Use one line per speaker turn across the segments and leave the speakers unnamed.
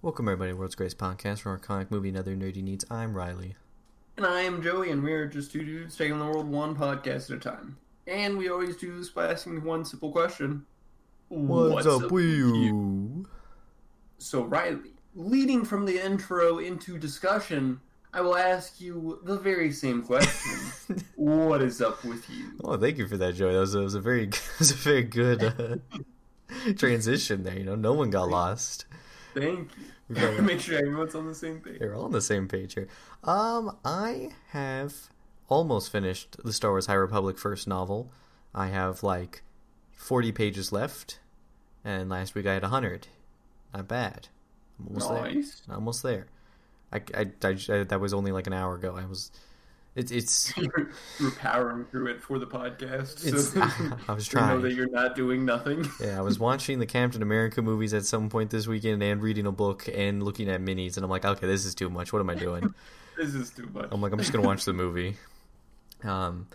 Welcome everybody to World's Greatest Podcast from our comic movie and other nerdy needs. I'm Riley.
And I am Joey, and we are just two dudes taking the world one podcast at a time. And we always do this by asking one simple question
What's, up, with you?
So, Riley, leading from the intro into discussion, I will ask you the very same question What is up with you?
Oh, thank you for that, Joey. That was, that was a very, that was a very good uh, transition there. You know, no one got lost.
Thank you. Gotta make sure everyone's on the same page.
They're all on the same page here. Um, I have almost finished the Star Wars High Republic first novel. I have like 40 pages left, and last week I had 100. Not bad. I'm almost
Nice.
there. Almost there. I, I, I- I- that was only like an hour ago. I was. It's it's.
You're, you're powering through it for the podcast. So
I was
trying. know that you're not doing nothing.
Yeah, I was watching the Captain America movies at some point this weekend and reading a book and looking at minis, and I'm like, okay, this is too much. What am I doing?
This is too much.
I'm like, I'm just gonna watch the movie. Um,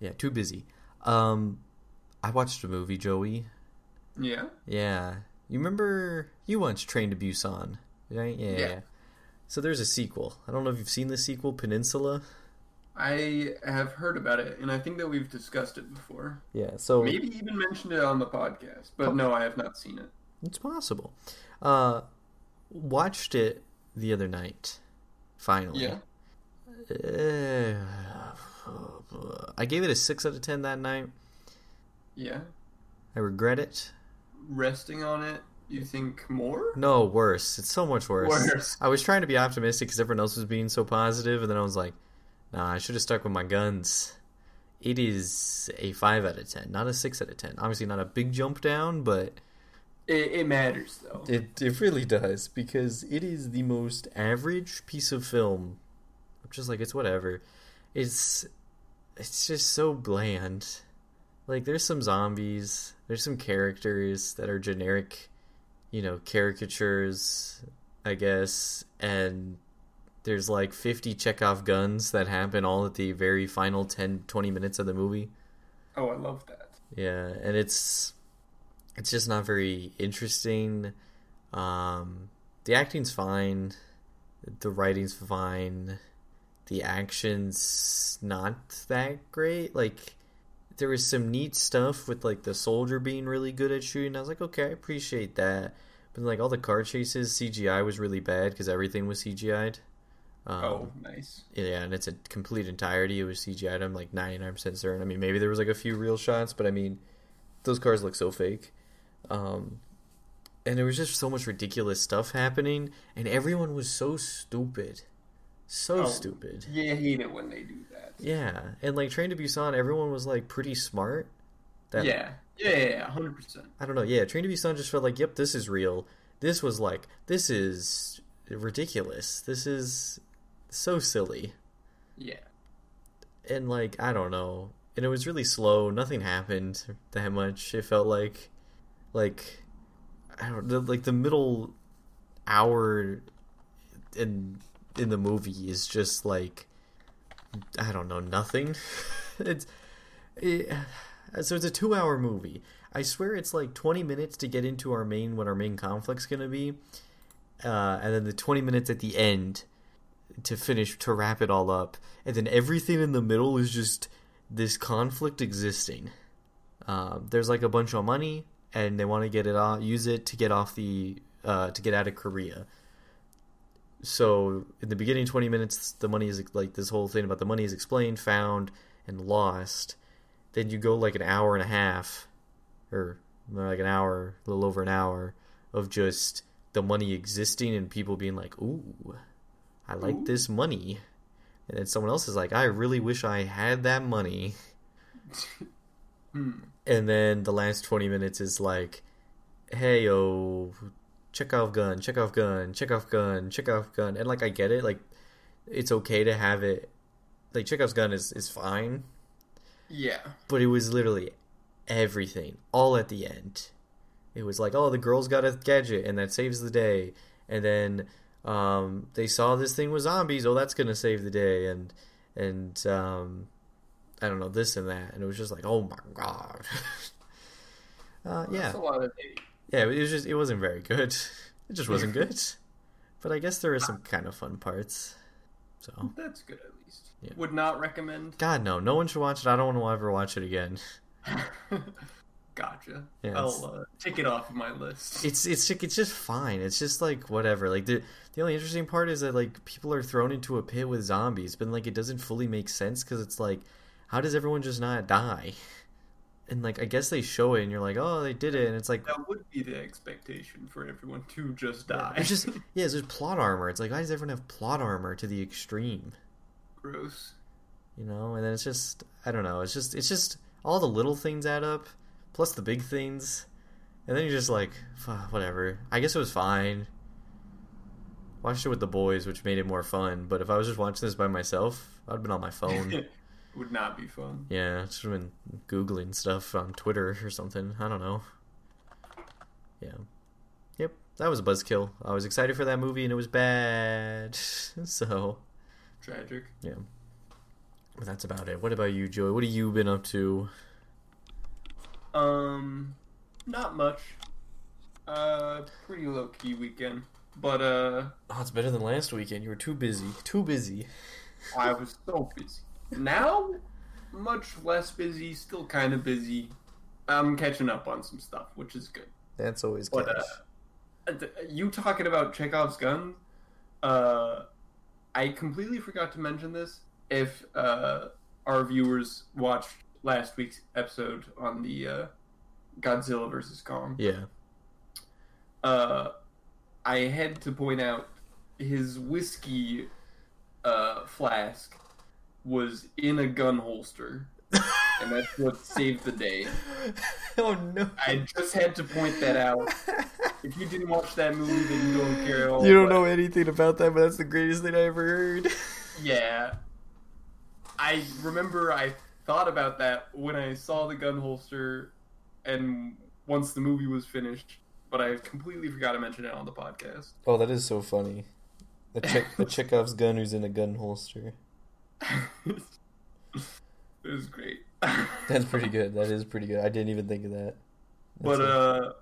yeah, too busy. Um, I watched a movie, Joey.
yeah.
Yeah, you remember you once trained to Busan, right? Yeah.
Yeah.
So there's a sequel. I don't know if you've seen the sequel, Peninsula.
I have heard about it, and I think that we've discussed it before.
Yeah. So
Maybe even mentioned it on the podcast, but no, I have not seen it.
It's possible. Uh, watched it the other night. Finally.
Yeah.
Uh, I gave it a six out of ten that night.
Yeah.
I regret it.
Resting on it, you think more?
No, worse. It's so much worse.
Worse.
I was trying to be optimistic because everyone else was being so positive, and then I was like, "Nah, I should have stuck with my guns." It is a five out of ten, not a six out of ten. Obviously, not a big jump down, but
It, it matters though.
It it really does because it is the most average piece of film. I'm just like it's whatever. It's it's just so bland. Like there's some zombies, there's some characters that are generic, you know, caricatures, I guess, and there's like 50 Chekhov guns that happen all at the very final 10 20 minutes of the movie.
oh, I love that.
Yeah, and it's it's just not very interesting. Um, the acting's fine, the writing's fine, the action's not that great. Like there was some neat stuff with like the soldier being really good at shooting. I was like, okay, I appreciate that. But like all the car chases, CGI was really bad because everything was CGI'd. Um,
oh, nice.
yeah, and it's a complete entirety. It was CGI'd. I'm like 99% certain. I mean, maybe there was like a few real shots, but I mean, those cars look so fake. Um, and there was just so much ridiculous stuff happening, and everyone was so stupid. So
Oh.
stupid.
Yeah, I hate it when they do that.
Yeah, and like Train to Busan, everyone was like pretty smart. That,
yeah. Yeah, yeah, yeah, hundred percent.
I don't know. Yeah, Train to Busan just felt like, yep, this is real. This was like, this is ridiculous. This is so silly.
Yeah.
and like I don't know, and it was really slow. Nothing happened that much. It felt like, like I don't the, like the middle hour in in the movie is just like I don't know nothing. it's it, so it's a two hour movie. I swear it's like twenty minutes to get into our main what our main conflict's gonna be, uh, and then the twenty minutes at the end to finish to wrap it all up and then everything in the middle is just this conflict existing. Um, there's like a bunch of money and they want to get it off use it to get off the uh, to get out of korea. So in the beginning 20 minutes the money is like this whole thing about the money is explained found and lost. Then you go like an hour and a half or like an hour a little over an hour of just the money existing and people being like ooh I like
Ooh.
this money. And then someone else is like, I really wish I had that money.
Hmm.
And then the last 20 minutes is like, hey, yo, Chekhov gun, Chekhov gun, Chekhov gun, Chekhov gun. And like, I get it. Like, it's okay to have it. Like, Chekhov's gun is, is fine.
Yeah.
But it was literally everything, all at the end. It was like, oh, the girl's got a gadget, and that saves the day. And then um, they saw this thing with zombies. Oh, that's gonna save the day, and and um, I don't know this and that, and it was just like, oh my god. uh, yeah,
That's a lot of
yeah. It was just it wasn't very good. It just wasn't good. But I guess there are some kind of fun parts. So
That's good at least.
Yeah.
Would not recommend.
God no, no one should watch it. I don't want to ever watch it again.
Gotcha.
Yeah,
I'll uh, take it off of my list.
It's it's it's just fine. It's just like whatever. Like the the only interesting part is that like people are thrown into a pit with zombies, but like it doesn't fully make sense because it's like, how does everyone just not die? And like I guess they show it, and you're like, oh, they did it, and it's like
That would be the expectation for everyone to just die.
it's just yeah, it's just plot armor. It's like why does everyone have plot armor to the extreme?
gross.
You know, and then it's just I don't know. It's just it's just all the little things add up, plus the big things, and then you're just like, whatever. I guess it was fine. Watched it with the boys, which made it more fun. But if I was just watching this by myself, I'd been on my phone.
would not be fun.
yeah, should have been googling stuff on Twitter or something. I don't know. Yeah. Yep, that was a buzzkill. I was excited for that movie, and it was bad. so.
Tragic.
Yeah. But that's about it. What about you, Joey? What have you been up to?
Um, not much. Uh, pretty low key weekend, but uh,
Oh, it's better than last weekend. You were too busy. Too busy.
I was so busy. Now, much less busy. Still kind of busy. I'm catching up on some stuff, which is good.
That's always
good. Uh, you talking about Chekhov's gun? Uh, I completely forgot to mention this. If uh, our viewers watched last week's episode on the uh, Godzilla versus Kong,
yeah.
uh, I had to point out his whiskey uh, flask was in a gun holster, and that's what saved the day.
oh no.
I just had to point that out. If you didn't watch that movie, then you don't care at all.
You don't know anything about that, but that's the greatest thing I ever heard.
Yeah. I remember I thought about that when I saw the gun holster and once the movie was finished, but I completely forgot to mention it on the podcast.
Oh, that is so funny. The check the Chekhov's gun who's in a gun holster.
it was great.
That's pretty good. That is pretty good. I didn't even think of that.
But uh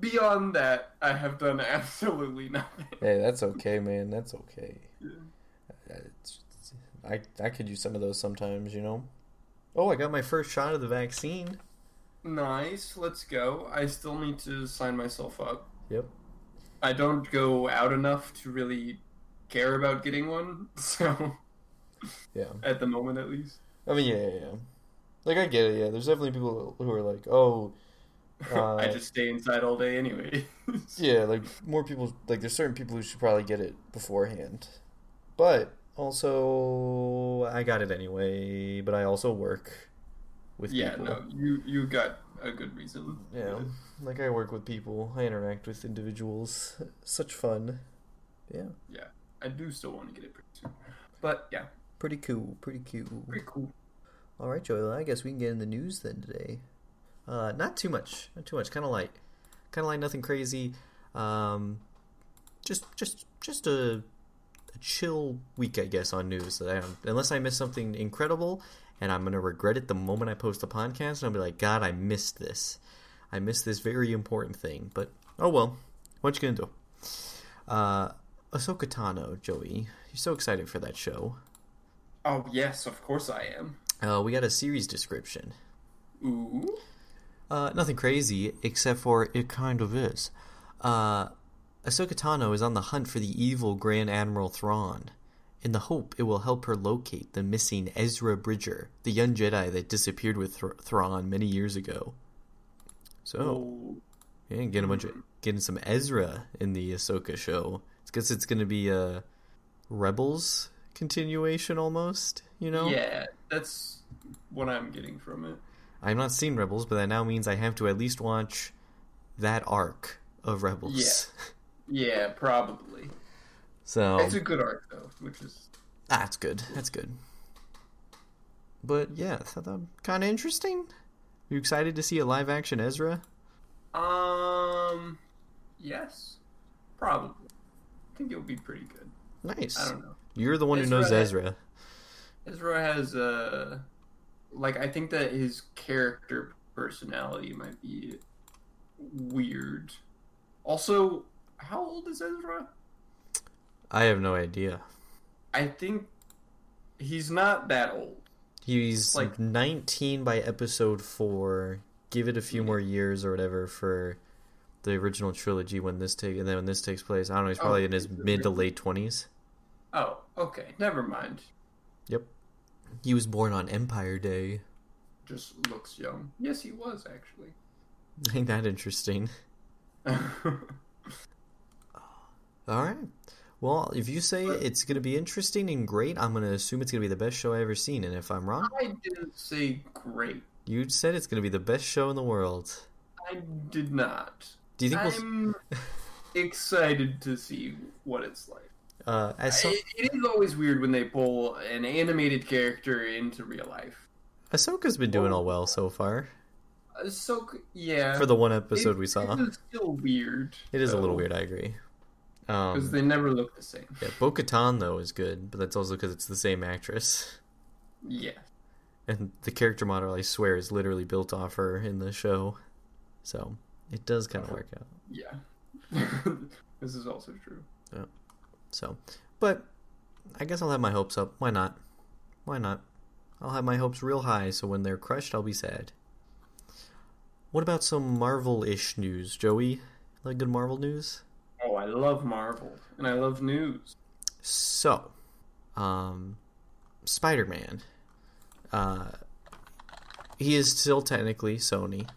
beyond that, I have done absolutely nothing.
Hey, that's okay, man. That's okay.
Yeah.
I I could use some of those sometimes, you know. Oh, I got my first shot of the vaccine.
Nice, let's go. I still need to sign myself up.
Yep.
I don't go out enough to really care about getting one, so
Yeah.
at the moment at least.
I mean, yeah, yeah, yeah. Like I get it. Yeah, there's definitely people who are like, oh, uh,
I just stay inside all day anyway.
yeah, like more people. Like there's certain people who should probably get it beforehand, but also I got it anyway. But I also work with
yeah,
people.
no, you you got a good reason.
Yeah, like I work with people. I interact with individuals. Such fun. Yeah,
yeah. I do still want to get it pretty soon, but yeah,
pretty cool. Pretty cool.
pretty cool.
All right, Joey. I guess we can get in the news then today. Uh, not too much. Not too much. Kind of light. Kind of light. Nothing crazy. Um, just, just, just a, a chill week, I guess, on news. That I don't, unless I miss something incredible, and I'm gonna regret it the moment I post the podcast, and I'll be like, God, I missed this. I missed this very important thing. But oh well. What you gonna do? Uh, Ahsoka Tano, Joey. You're so excited for that show.
Oh yes, of course I am.
Uh, we got a series description.
Ooh,
Uh, nothing crazy, except for it kind of is. Uh, Ahsoka Tano is on the hunt for the evil Grand Admiral Thrawn, in the hope it will help her locate the missing Ezra Bridger, the young Jedi that disappeared with Thr- Thrawn many years ago. So, yeah, getting a bunch of getting some Ezra in the Ahsoka show. It's because it's going to be a Rebels continuation almost. You know,
yeah, that's what I'm getting from it.
I've not seen Rebels, but that now means I have to at least watch that arc of Rebels.
Yeah, probably.
So
It's a good arc though, which is
that's good. That's good. But yeah, I thought that kind of interesting. Are You excited to see a live action Ezra?
um, yes, probably. I think it would be pretty good.
Nice.
I don't know.
You're the one who knows Ezra.
Ezra has uh like I think that his character personality might be weird. Also, how old is Ezra?
I have no idea.
I think he's not that old.
He's
Like-
19 by episode 4. Give it a few more years or whatever for the original trilogy when this take and then when this takes place. I don't know, he's oh, probably
Oh,
in his mid to late 20s.
Oh, okay. Never mind.
Yep. He was born on Empire Day.
Just looks young. Yes, he was actually.
Ain't that interesting? All right. Well, if you say it's going to be interesting and great, I'm going to assume it's going to be the best show I've ever seen. And if I'm wrong,
I didn't say great.
you said it's going to be the best show in the world.
I did not.
Do you think we'll?
Excited to see what it's like.
Uh, as so-
it, is always weird when they pull an animated character into real life.
Ahsoka's been doing all well so far.
So yeah,
For the one episode
it-
we saw,
it is still weird.
it is a little weird. I agree.
Because
Um,
they never look the same.
yeah, Bo-Katan though is good, but that's also because it's the same actress,
Yeah,
and the character model I swear is literally built off her in the show, so it does kind of work out.
yeah. this is also true. Yeah.
So, but I guess I'll have my hopes up. Why not? Why not? I'll have my hopes real high, so when they're crushed, I'll be sad. What about some Marvel-ish news, Joey? Like good Marvel news?
Oh, I love Marvel and I love news.
So, um, Spider-Man. Uh, he is still technically Sony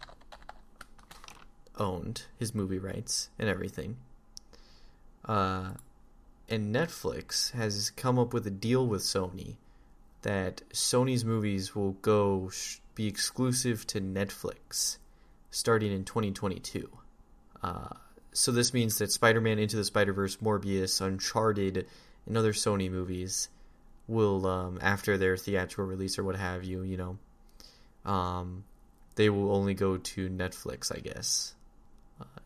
owned his movie rights and everything. Uh, and Netflix has come up with a deal with Sony that Sony's movies will go sh- be exclusive to Netflix starting in 2022. Uh, so this means that Spider-Man Into the Spider-Verse, Morbius, Uncharted, and other Sony movies will, um, after their theatrical release or what have you, you know, um, they will only go to Netflix, I guess. Uh,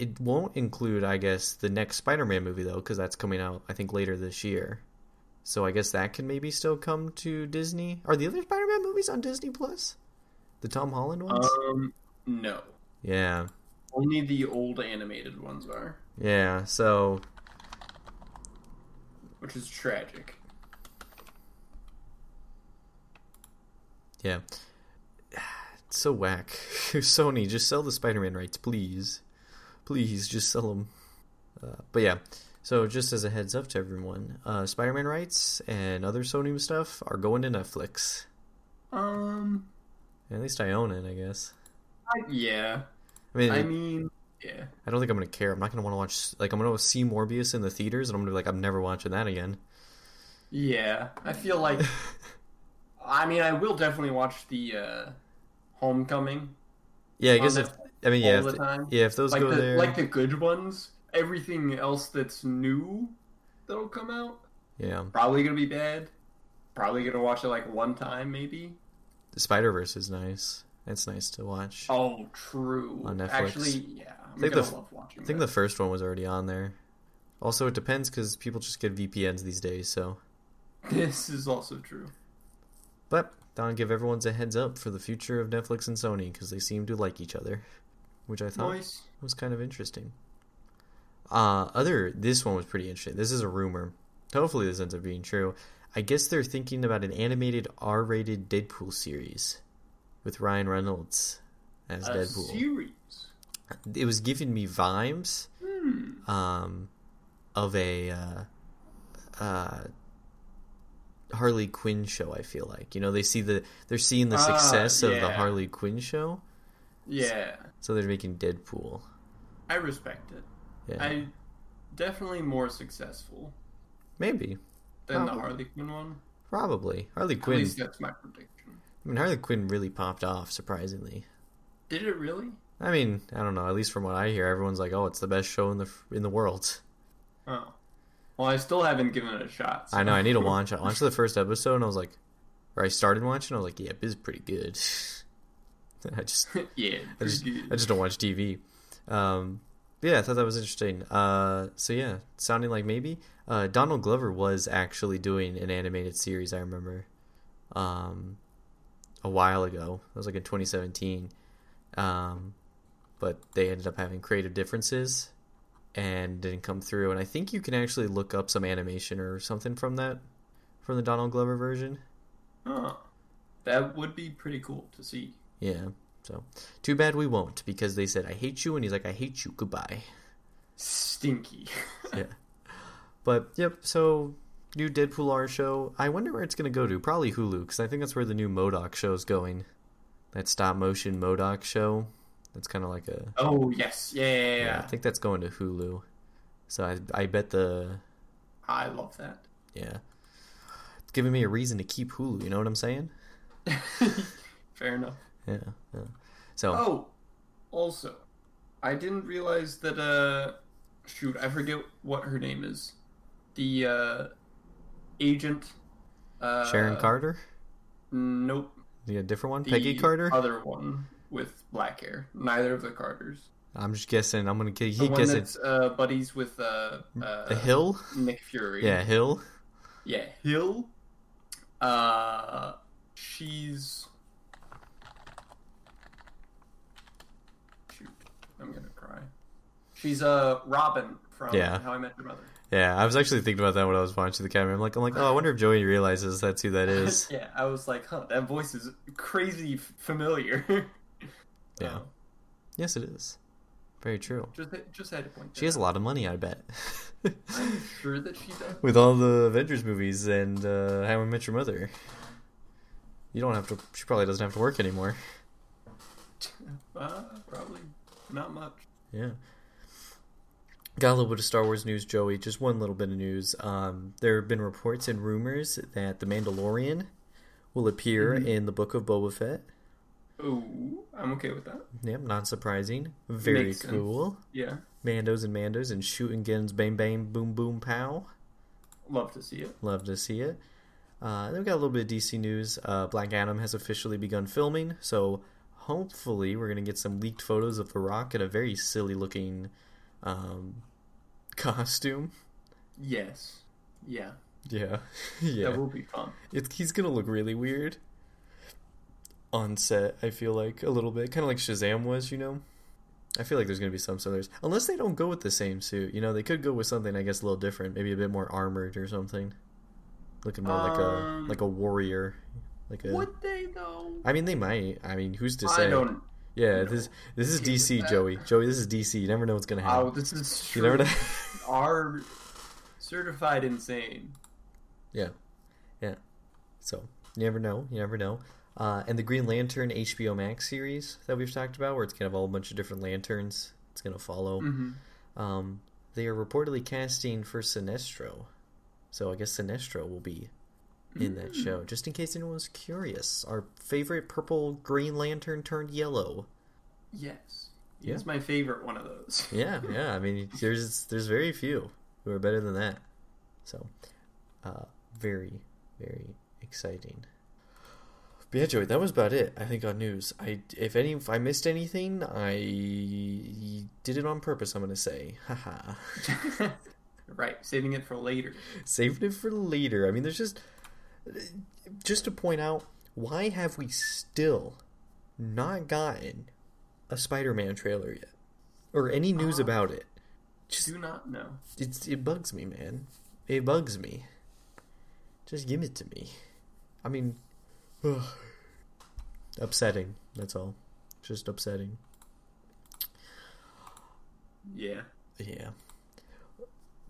it won't include, I guess, the next Spider-Man movie though, because that's coming out, I think, later this year. So I guess that can maybe still come to Disney. Are the other Spider-Man movies on Disney Plus? The Tom Holland ones?
Um, no,
yeah,
only the old animated ones are,
yeah. So
which is tragic.
Yeah. It's so whack. Sony, just sell the Spider-Man rights, please. Please, just sell them. Uh, but yeah, so just as a heads up to everyone, uh, Spider-Man rights and other Sony stuff are going to Netflix.
Um,
At least I own it, I guess.
I, yeah.
I mean,
I mean, yeah.
I don't think I'm gonna care. I'm not gonna want to watch. Like, I'm gonna see Morbius in the theaters, and I'm gonna be like, I'm never watching that again.
Yeah, I feel like. I mean, I will definitely watch the uh, Homecoming.
Yeah, I guess if I mean, yeah, if
the
yeah, if those
like
go
the
there,
like the good ones. Everything else that's new that'll come out
yeah,
probably gonna be bad. Probably gonna watch it like one time, maybe.
the Spider Verse is nice. It's nice to watch.
Oh, true.
On Netflix.
Actually, yeah, I'm
think
gonna
the-
love watching.
I think the first one was already on there. Also, it depends because people just get VPNs these days. So,
this is also true.
but I'll give everyone's a heads up for the future of Netflix and Sony because they seem to like each other, which I thought
Nice.
was kind of interesting. Uh, other this one was pretty interesting. This is a rumor. Hopefully, this ends up being true. I guess they're thinking about an animated R-rated Deadpool series with Ryan Reynolds as
A
Deadpool.
series.
It was giving me vibes
Hmm.
um, of a uh, uh, Harley Quinn show. I feel like you know they see the they're seeing the
Ah,
success of the. Harley Quinn show,
Yeah,
so they're making Deadpool.
I respect it.
Yeah,
I definitely more successful
maybe,
than the Harley Quinn one.
probably Harley
At
Quinn.
least that's my prediction.
I mean, Harley Quinn really popped off surprisingly.
Did it really?
I mean, I don't know. At least from what I hear, everyone's like, "Oh, it's the best show in the in the world."
Oh. Well, I still haven't given it a shot. so-
I know. I need to watch. It. I watched the first episode, and I was like, or I started watching. I was like, "Yeah, this is pretty good." I just
yeah,
I just,
good.
I just don't watch TV. Um, yeah, I thought that was interesting. Uh, so yeah, sounding like maybe uh, Donald Glover was actually doing an animated series. I remember, um, a while ago. It was like in 2017. Um, but they ended up having creative differences, and didn't come through. And I think you can actually look up some animation or something from that, from the Donald Glover version.
Huh. That would be pretty cool to see.
Yeah. So, too bad we won't because they said I hate you, and he's like I hate you. Goodbye.
Stinky.
yeah. But yep. So new Deadpool R show. I wonder where it's gonna go to. Probably Hulu because I think that's where the new M.O.D.O.K. show is going. That stop motion M.O.D.O.K. show. That's kind of like a.
Oh yes, yeah, yeah, yeah.
I think that's going to Hulu. So I I bet the.
I love that.
Yeah. It's giving me a reason to keep Hulu. You know what I'm saying?
Fair enough.
Yeah. yeah. So.
Oh, also, I didn't realize that. Uh, shoot, I forget what her name is. The uh, agent. Uh,
Sharon Carter.
Nope.
Yeah, different one.
The
Peggy Carter.
Other one with black hair. Neither of the Carters.
I'm just guessing. I'm gonna
The
keep
one
guessing.
that's uh, buddies with uh, uh,
Hill.
Nick Fury.
Yeah, Hill.
Yeah, Hill. Uh, she's. Shoot, I'm gonna cry. She's uh Robin from
Yeah.
How I Met Your Mother.
Yeah, I was actually thinking about that when I was watching the camera. I'm like, I'm like, oh, I wonder if Joey realizes that's who that is.
yeah, I was like, huh, that voice is crazy f- familiar.
Yeah.
Uh,
yes, it is. Very true.
just just had to point.
She has a lot of money, I bet.
I'm sure that she does.
With all the Avengers movies and uh, How I Met Your Mother. You don't have to. She probably doesn't have to work anymore.
Uh, probably not much.
Yeah. Got a little bit of Star Wars news, Joey. Just one little bit of news. Um, there have been reports and rumors that The Mandalorian will appear
Mhm.
in the Book of Boba Fett.
Ooh, I'm okay with that.
Yep, not surprising. Very
Makes sense.
cool.
Yeah,
Mandos and Mandos and shooting guns, bang bang, boom boom pow.
love to see it.
Love to see it. Uh, then we got a little bit of DC news. Uh, Black Adam has officially begun filming, so hopefully we're gonna get some leaked photos of The Rock in a very silly looking um, costume.
Yes. Yeah.
Yeah, yeah.
That will be fun.
It's, he's gonna look really weird on set. I feel like a little bit, kind of like Shazam was, you know. I feel like there's gonna be some others, unless they don't go with the same suit. You know, they could go with something I guess a little different, maybe a bit more armored or something, looking more like a
Um,
like a warrior, like a.
Would they though?
I mean, they might. I mean, who's to
I
say?
don't.
Yeah, this this is DC. Joey. Joey, this is DC. You never know what's gonna happen.
Oh, this is
you
true.
never know.
Are certified insane. Yeah, yeah.
So you never know. You never know. Uh, and the Green Lantern HBO Max series that we've talked about, where it's kind of all a bunch of different lanterns. It's gonna follow.
hmm
Um, they are reportedly casting for Sinestro, so I guess Sinestro will be in that show. Just in case anyone's curious, our favorite purple Green Lantern turned yellow.
Yes.
Yeah.
He's my favorite one of those.
Yeah, yeah. I mean, there's there's very few who are better than that. So, uh, very very exciting. But yeah, Joey, that was about it. I think on news. I if any if I missed anything, I did it on purpose. I'm gonna say, haha.
right. Saving it for later.
Saved it for later. I mean, there's just just to point out why have we still not gotten a Spider-Man trailer yet, or any news
Uh,
about it? Just
Do not know.
it's it bugs me, man. It bugs me. Just give it to me. I mean, upsetting. That's all. Just upsetting.
Yeah.
Yeah.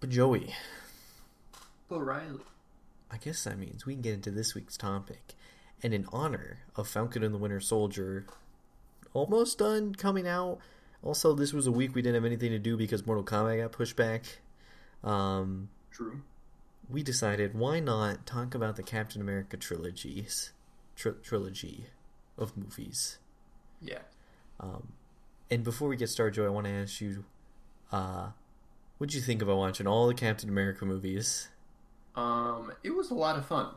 But Joey,
But Riley.
I guess that means we can get into this week's topic. And in honor of Falcon and the Winter Soldier, almost done coming out. Also, this was a week we didn't have anything to do because Mortal Kombat got pushed back. Um,
True.
we decided why not talk about the Captain America trilogies, tri- trilogy of movies.
Yeah.
Um, and before we get started, Joe, I want to ask you, uh, what'd you think about watching all the Captain America movies?
Um, it was a lot of fun.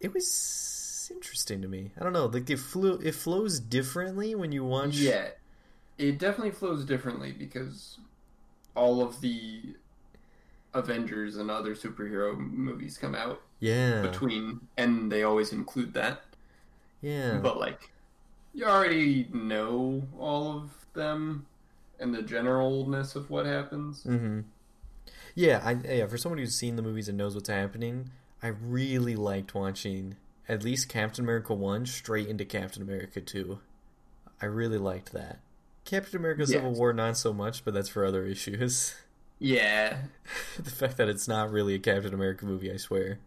It was interesting to me. I don't know, like it flew, it flows differently when you watch.
Yeah. It definitely flows differently because all of the Avengers and other superhero movies come out
yeah,
between, and they always include that.
yeah.
But like, you already know all of them, and the generalness of what happens.
Mm-hmm. Yeah, I yeah. For someone who's seen the movies and knows what's happening, I really liked watching at least Captain America one straight into Captain America two. I really liked that. Captain America Civil War not so much, but that's for other issues.
Yeah,
the fact that it's not really a Captain America movie, I swear.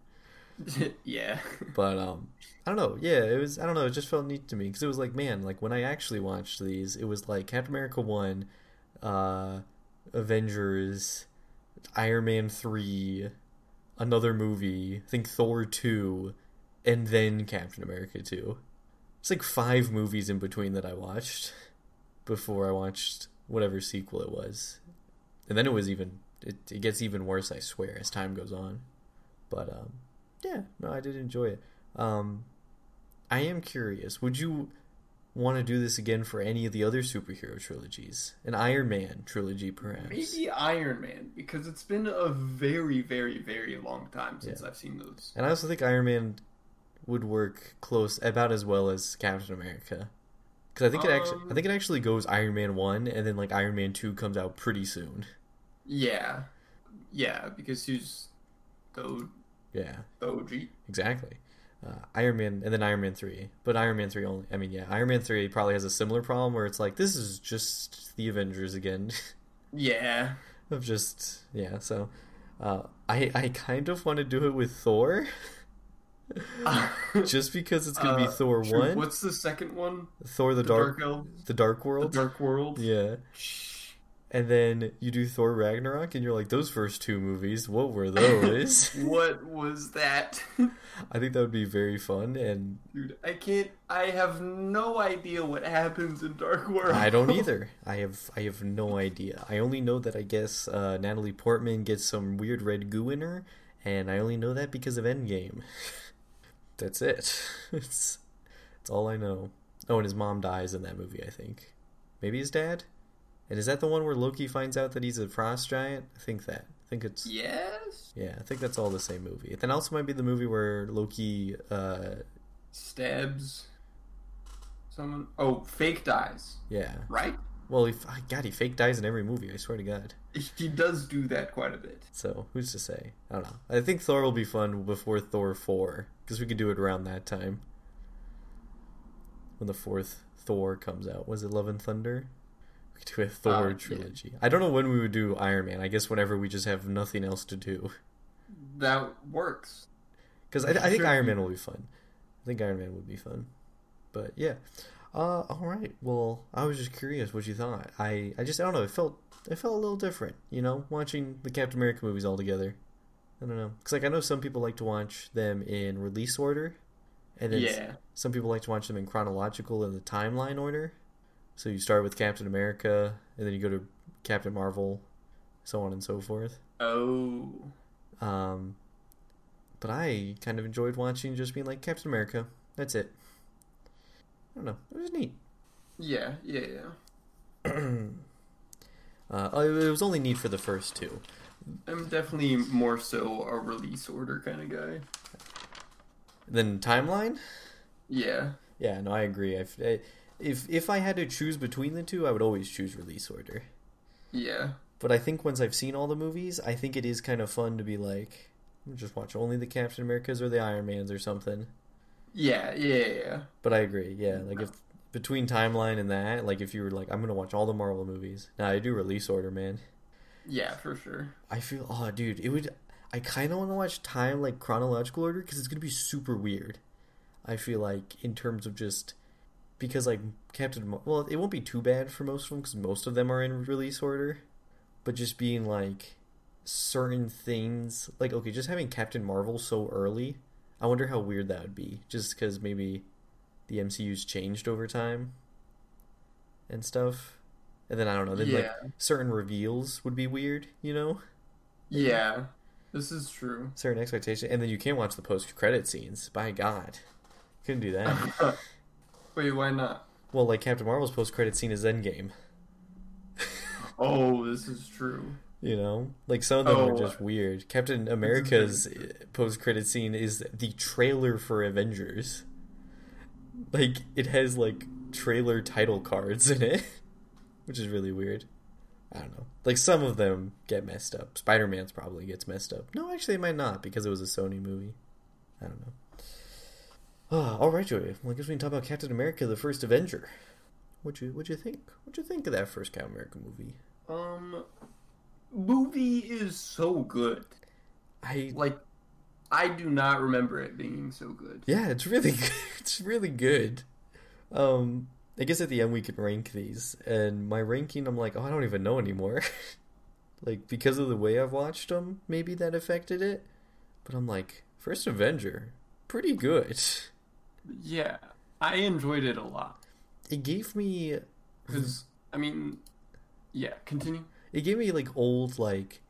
yeah,
But um, I don't know. Yeah, it was. I don't know. It just felt neat to me because it was like, man, like when I actually watched these, it was like Captain America one, uh, Avengers, Iron Man three, another movie, I think Thor two, and then Captain America two. It's like five movies in between that I watched before I watched whatever sequel it was, and then it was even. It, it gets even worse, I swear, as time goes on. But um, yeah, no, I did enjoy it. Um, I am curious. Would you want to do this again for any of the other superhero trilogies? An Iron Man trilogy, perhaps?
maybe Iron Man because it's been a very, very, very long time since
Yeah.
I've seen those.
And I also think Iron Man would work close about as well as Captain America. Because I think it actually, I
Um,
think it actually goes Iron Man one, and then like Iron Man two comes out pretty soon.
Yeah, yeah, because he's the
Yeah,
the OG.
exactly. Uh, Iron Man, and then Iron Man three. But Iron Man three only. I mean, yeah, Iron Man three probably has a similar problem where it's like this is just the Avengers again.
Yeah,
of just yeah so uh i i kind of want to do it with thor just because it's gonna be
Uh,
thor
true.
1
What's the second one?
thor the,
The
dark,
Dark
the dark World.
The
world
Dark World.
yeah and then you do thor ragnarok and you're like those first two movies what were those?
What was that?
i think that would be very fun and
Dude, I can't. I have no idea what happens in Dark World.
i don't either. I have i have no idea. I only know that i guess uh natalie portman gets some weird red goo in her and i only know that because of endgame. That's it. It's that's all i know. Oh and his mom dies in that movie i think. Maybe his dad and is that the one where loki finds out that he's a frost giant i think that i think it's
Yes.
yeah i think that's all the same movie then also might be the movie where loki uh
Stabs. Someone. Oh, fake dies.
yeah
Right.
well he god he fake dies in every movie i swear to god
He does do that quite a bit.
So who's to say? I don't know. I think Thor will be fun before Thor four because we could do it around that time when the fourth Thor comes out. Was it Love and Thunder? Do a Thor
Uh, yeah.
trilogy. I don't know when we would do Iron Man. I guess whenever we just have nothing else to do.
That works.
Because I, I think
Sure.
Iron Man will be fun. I think Iron Man would be fun. But yeah. Uh, all right. Well, I was just curious what you thought. I, I just I don't know. It felt it felt a little different, you know, watching the Captain America movies all together. I don't know, because like I know some people like to watch them in release order, and then
Yeah.
some people like to watch them in chronological in the timeline order. So you start with Captain America, and then you go to Captain Marvel, so on and so forth.
Oh.
Um, but I kind of enjoyed watching just being like Captain America. That's it. I don't know. It was neat.
Yeah. Yeah. Yeah.
Uh, it was only neat for the first two.
I'm definitely more so a release order kind of guy.
Then timeline.
Yeah.
Yeah, no, I agree. If if if I had to choose between the two, I would always choose release order.
Yeah.
But I think once I've seen all the movies, I think it is kind of fun to be like, just watch only the Captain Americas or the Iron Mans or something.
Yeah. Yeah. Yeah.
But I agree. Yeah, like if between timeline and that, like if you were like, I'm gonna watch all the Marvel movies. Now I do release order, man.
Yeah. For sure.
I feel, oh, dude, it would. I kind of want to watch time like chronological order because it's gonna be super weird. I feel like in terms of just because like Captain, Mar- well, it won't be too bad for most of them because most of them are in release order, but just being like certain things, like okay, just having Captain Marvel so early, I wonder how weird that would be. Just because maybe the MCU's changed over time and stuff, and then I don't know, then like certain reveals would be weird, you know
Yeah. This is true.
certain expectation, and then you can't watch the post credit scenes. By God, couldn't do that.
Why not?
well, like Captain Marvel's post credit scene is Endgame.
Oh, this is true.
You know, like some of them are
Oh.
just weird. Captain America's post credit scene is the trailer for Avengers. Like it has like trailer title cards in it, which is really weird. I don't know. Like some of them get messed up. Spider Man's probably gets messed up. No, actually, it might not because it was a Sony movie. I don't know. Oh, all right, Joey. Well, I guess we can talk about Captain America: The First Avenger. What you what you think? What you think of that first Captain America movie?
Um, movie is so good.
I
Like, I do not remember it being so good.
yeah, it's really good. it's really good. Um, I guess at the end we can rank these, and my ranking, I'm like, oh, I don't even know anymore. like because of the way I've watched them, maybe that affected it. But I'm like, First Avenger, pretty good.
Yeah, I enjoyed it a lot
It gave me,
because I mean, yeah. Continue.
it gave me like old like,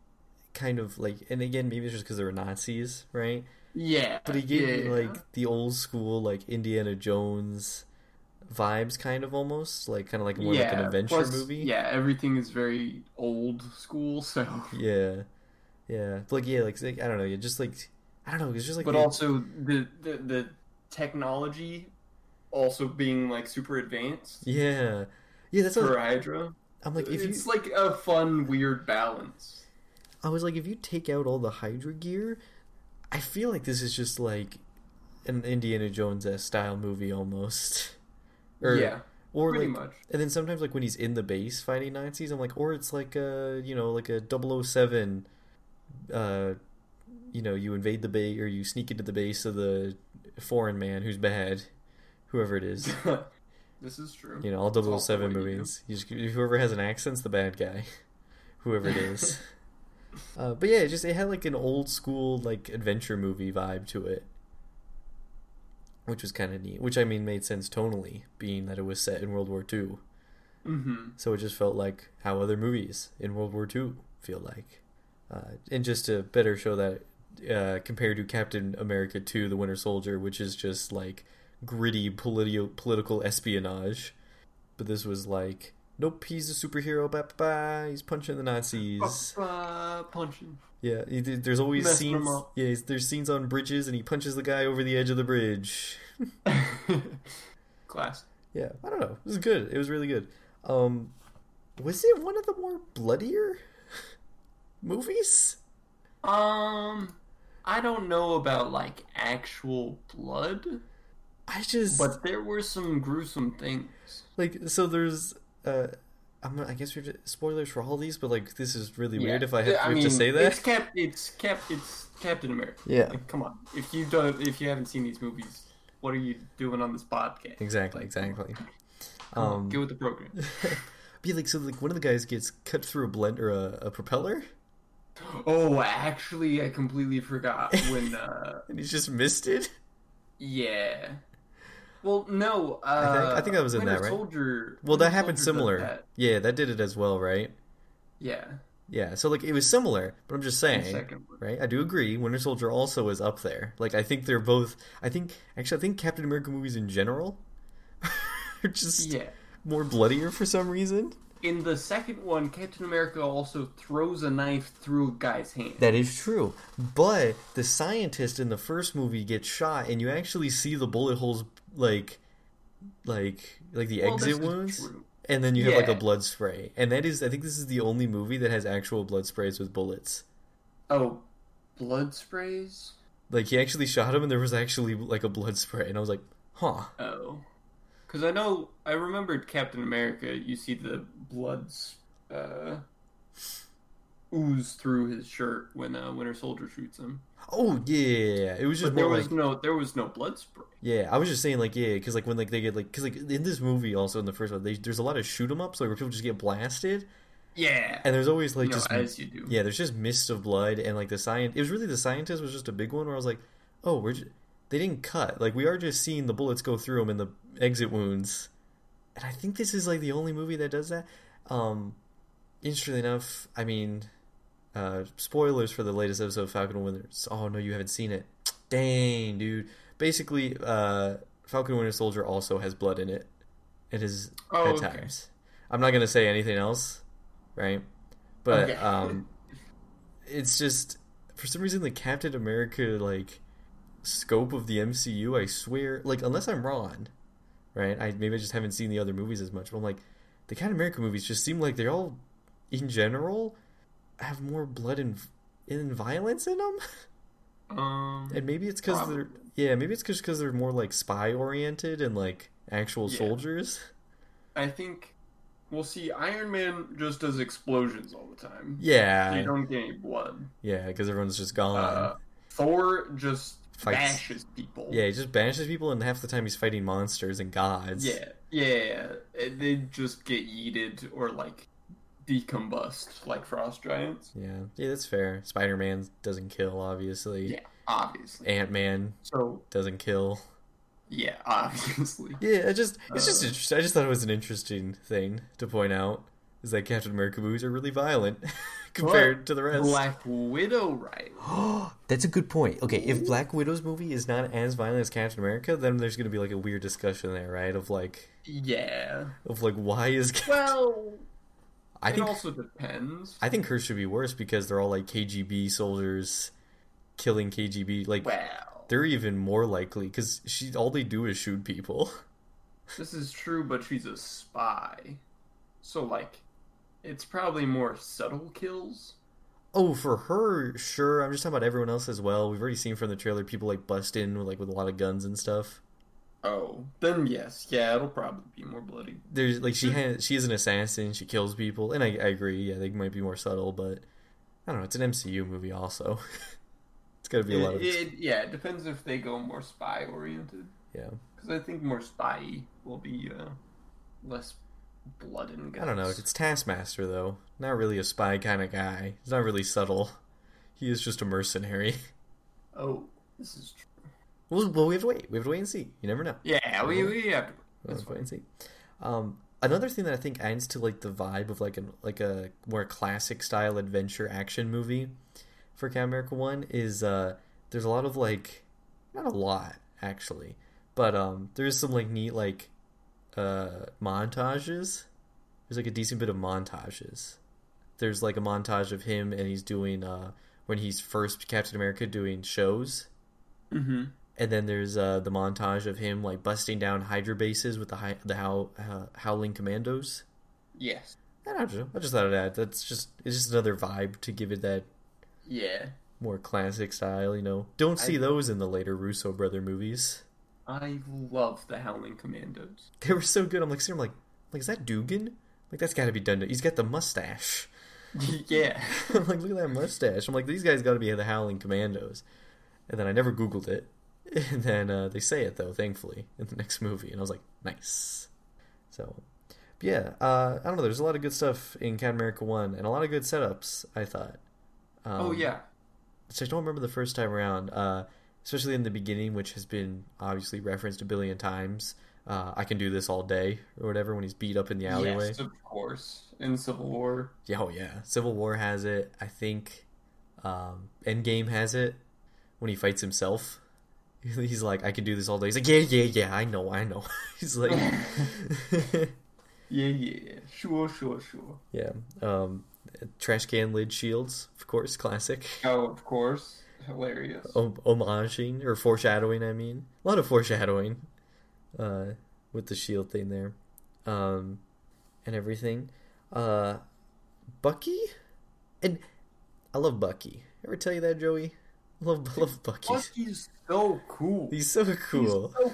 kind of like, and again maybe it's just because they were Nazis, right?
Yeah,
But he gave
yeah,
me like the old school like Indiana Jones vibes, kind of almost like kind of like more like an adventure
plus,
movie.
Yeah, everything is very old school, so.
Yeah, yeah, But, like yeah, like, like I don't know, yeah, just like I don't know, it's just like
but
the-
also the, the the technology also being like super advanced
yeah, yeah. That's
for Hydra.
I'm like. If you,
it's like a fun, weird balance.
I was like, if you take out all the Hydra gear, I feel like this is just like an Indiana Jones style movie almost. Or,
yeah,
or
pretty
like,
much.
and then sometimes like when he's in the base fighting Nazis, I'm like, or it's like a you know like a 007, uh, you know, you invade the base or you sneak into the base of the foreign man who's bad, whoever it is.
this is true.
You know, all
That's
007
what
movies. You just, whoever has an accent's the bad guy, whoever it is. uh, but yeah, it just it had like an old school like adventure movie vibe to it, which was kind of neat. Which I mean made sense tonally, being that it was set in World War II.
Mm-hmm.
So it just felt like how other movies in World War II feel like, uh, and just to better show that uh, compared to Captain America 2: The Winter Soldier, which is just like gritty politi- political espionage, but this was like, nope, he's a superhero, bye bye, he's punching the Nazis.
Punching.
Yeah, he, there's always scenes. Yeah, there's scenes on bridges, and he punches the guy over the edge of the bridge.
Class.
Yeah, I don't know. It was good. It was really good. Um, was it one of the more bloodier movies?
Um, I don't know about like actual blood,
I just
but there were some gruesome things.
like so. There's uh, I'm I guess we're just, spoilers for all these, but like this is really weird if I have,
Yeah,
have
mean,
to say that.
It's Cap. It's Cap. It's Captain America.
Yeah.
Like, come on. If you don't, if you haven't seen these movies, what are you doing on this podcast?
Exactly,
Like,
exactly.
On,
Um,
get with the program.
be like so like one of the guys gets cut through a blend or a, a propeller,
Oh, actually, I completely forgot when. uh
and he's just missed it.
Yeah. Well, no. Uh,
I think- I think that was in
Winter
that, right?
Soldier.
Well, that happened
Soldier
similar.
that.
Yeah, that did it as well, right?
Yeah.
Yeah, so like it was similar, but I'm just saying. right? I do agree. Winter Soldier also is up there. Like I think they're both. I think actually I think Captain America movies in general are just
Yeah.
more bloodier for some reason.
In the second one, Captain America also throws a knife through a guy's hand.
That is true. But the scientist in the first movie gets shot, and you actually see the bullet holes like, like like the
Well,
exit wounds, and then you have like a blood spray. And that is I think this is the only movie that has actual blood sprays with bullets.
Oh, blood sprays?
Like he actually shot him, and there was actually like a blood spray, and I was like, huh.
Oh. Because I know, I remembered Captain America, you see the bloods uh, ooze through his shirt when uh, Winter Soldier shoots him.
Oh yeah, it was just
But there was
like
no, there was no blood spray.
Yeah, I was just saying like yeah, because like when like they get like because like in this movie also in the first one, they, there's a lot of shoot 'em ups like where people just get blasted,
Yeah.
and there's always like
know,
just
as you do.
yeah, there's just mist of blood and like the science. It was really the scientist was just a big one where I was like, oh, we're just, they didn't cut like we are just seeing the bullets go through them and the exit wounds, and I think this is like the only movie that does that. Um, interestingly enough, I mean, uh, spoilers for the latest episode of Falcon and Winter. Oh no, you haven't seen it. Dang, dude. Basically, uh, Falcon and Winter Soldier also has blood in it. It is
Oh,
at
okay.
times. I'm not gonna say anything else, right? But
Okay.
um, it's just for some reason the Captain America like scope of the MCU. I swear, like unless I'm wrong, right? I maybe I just haven't seen the other movies as much. But I'm like, the Captain America movies just seem like they're all in general have more blood and and violence in them.
Um,
And maybe it's because they're yeah, maybe it's just because they're more like spy oriented and like actual
Yeah.
soldiers.
I think we'll see. Iron Man just does explosions all the time.
Yeah,
You don't get any blood.
yeah, because everyone's just gone.
Uh, Thor just
Fights.
people.
yeah, he just banishes people, and half the time he's fighting monsters and gods.
Yeah, yeah. and They just get yeeted or like decombust like frost giants.
yeah, yeah. That's fair. Spider Man doesn't kill, obviously.
Yeah, obviously.
Ant Man
So
doesn't kill.
yeah, obviously.
Yeah, I just it's just
Uh,
interesting. I just thought it was an interesting thing to point out is that Captain America movies are really violent compared to the rest.
Black Widow, right?
That's a good point. Okay, if Black Widow's movie is not as violent as Captain America, then there's going to be like a weird discussion there, right? Of like,
Yeah.
of like, why is Cap-
Well,
I
it
think
also depends.
I think hers should be worse because they're all like KGB soldiers killing KGB. Like
Well,
they're even more likely because she all they do is shoot people.
this is true, but she's a spy, so like, it's probably more subtle kills.
Oh, for her, sure. I'm just talking about everyone else as well. We've already seen from the trailer people like bust in with like with a lot of guns and stuff.
Oh, then yes, yeah, it'll probably be more bloody.
There's like she has she is an assassin. She kills people, and I, I agree. Yeah, they might be more subtle, but I don't know. It's an MCU movie, also. it's got to be a lot of
It, it- yeah, it depends if they go more spy oriented.
yeah.
Because I think more spy will be uh, less blood and guts.
I don't know. It's Taskmaster though. Not really a spy kind of guy. He's not really subtle. He is just a mercenary.
Oh, this is true.
Well, well, we have to wait. We have to wait and see. You never know.
Yeah, we, we have to.
We'll have to wait and see. Um, another thing that I think adds to like the vibe of like an like a more classic style adventure action movie for Captain America One is uh, there's a lot of like not a lot actually, but um, there's some like neat like uh, montages. There's like a decent bit of montages. There's like a montage of him and he's doing uh, when he's first Captain America doing shows
Mm-hmm.
and then there's uh, the montage of him like busting down Hydra bases with the hi- the How- uh, Howling Commandos.
Yes.
I don't know. I just thought of that. That's just it's just another vibe to give it that
Yeah.
more classic style. You know, don't see
I-
those in the later Russo brother movies.
I love the Howling Commandos.
They were so good. I'm like, there, I'm like, like is that Dugan? Like that's got to be done. He's got the mustache.
yeah.
I'm like, look at that mustache. I'm like, these guys got to be the Howling Commandos. And then I never Googled it. And then uh, they say it though, thankfully, in the next movie, and I was like, nice. So, yeah, uh, I don't know. There's a lot of good stuff in Captain America One, and a lot of good setups. I thought. Um,
oh yeah.
which I don't remember the first time around, uh, especially in the beginning, which has been obviously referenced a billion times. Uh, I can do this all day, or whatever, when he's beat up in the alleyway.
Yes, of course. In Civil War.
Yeah, oh yeah. Civil War has it. I think um, Endgame has it when he fights himself. He's like, I can do this all day. He's like, yeah, yeah, yeah. I know, I know. He's like,
Yeah, yeah. Sure, sure, sure.
yeah. Um, trash can lid shields, of course, classic.
Oh, of course. Hilarious.
Om- homaging or foreshadowing. I mean, a lot of foreshadowing uh, with the shield thing there, um, and everything. Uh, Bucky, and I love Bucky. Ever tell you that, Joey? Love love Bucky.
Bucky's so cool.
He's so cool.
He's so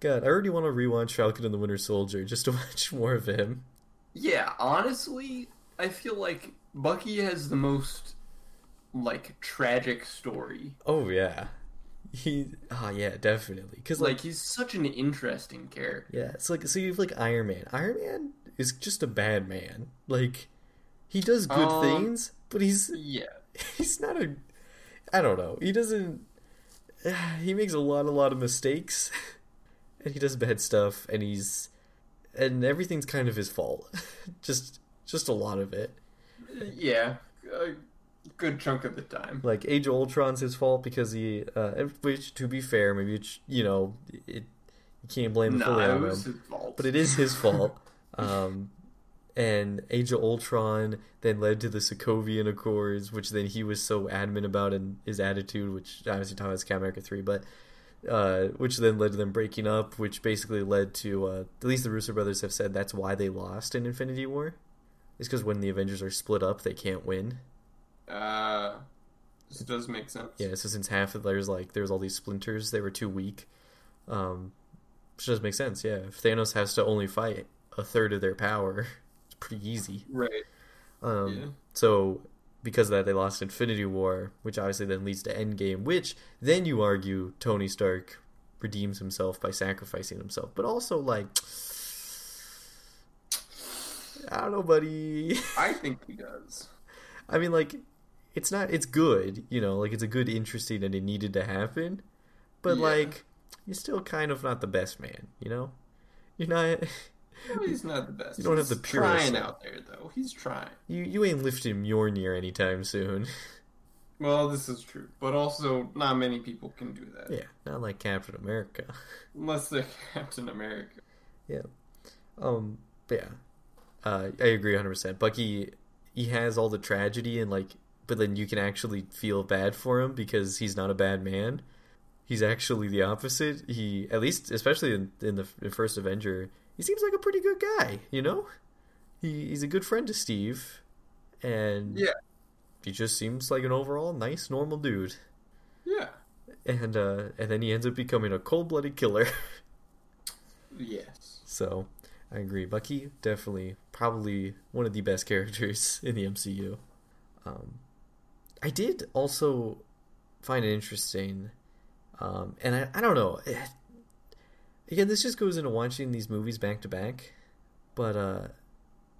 God, I already want to rewatch Falcon and the Winter Soldier just to watch more of him.
Yeah, honestly, I feel like Bucky has the most like tragic story.
Oh yeah, he. Oh yeah, definitely. Because like,
Like he's such an interesting character.
yeah, it's like so you have like Iron Man. Iron Man is just a bad man. Like he does good
Um,
things, but he's
Yeah.
he's not a. I don't know. He doesn't. He makes a lot, a lot of mistakes, and he does bad stuff, and he's, and everything's kind of his fault. just, just a lot of it.
Yeah. A good chunk of the time.
Like Age of Ultron's his fault because he, uh, which to be fair, maybe it's you know, it you can't blame it
No,
fully
it
on
was
him,
his fault.
but it is his fault. Um, and Age of Ultron then led to the Sokovian Accords, which then he was so adamant about in his attitude, which obviously talking about Captain America three, but uh, which then led to them breaking up, which basically led to uh, at least the Russo brothers have said that's why they lost in Infinity War, is because when the Avengers are split up, they can't win.
Uh, this does make sense.
Yeah, so since half of there's like there's all these splinters, they were too weak. Um, which does make sense. Yeah, if Thanos has to only fight a third of their power, it's pretty easy.
Right.
Um,
Yeah.
So because of that, they lost Infinity War, which obviously then leads to Endgame, which then you argue Tony Stark redeems himself by sacrificing himself, but also like. I don't know, buddy.
I think he does.
I mean, like, it's not. It's good, you know. Like, it's a good, interesting, and it needed to happen. But
Yeah.
like, you're still kind of not the best man, you know. You're not.
No, he's not the best.
You don't have the purest
trying out there though. He's trying.
You you ain't lifting Mjolnir anytime soon.
Well, this is true, but also not many people can do that
yeah, not like Captain America.
unless they're Captain America.
Yeah um, but yeah, uh, I agree 100. percent Bucky, he has all the tragedy and like, but then you can actually feel bad for him because he's not a bad man. He's actually the opposite. He, at least, especially in, in the, the first Avenger, he seems like a pretty good guy. You know, he he's a good friend to Steve, and
Yeah.
he just seems like an overall nice, normal dude.
Yeah.
And uh, and then he ends up becoming a cold blooded killer.
Yes.
So I agree. Bucky definitely probably one of the best characters in the MCU. Um, I did also find it interesting, um, and I, I don't know. eh, Again, this just goes into watching these movies back to back, but uh,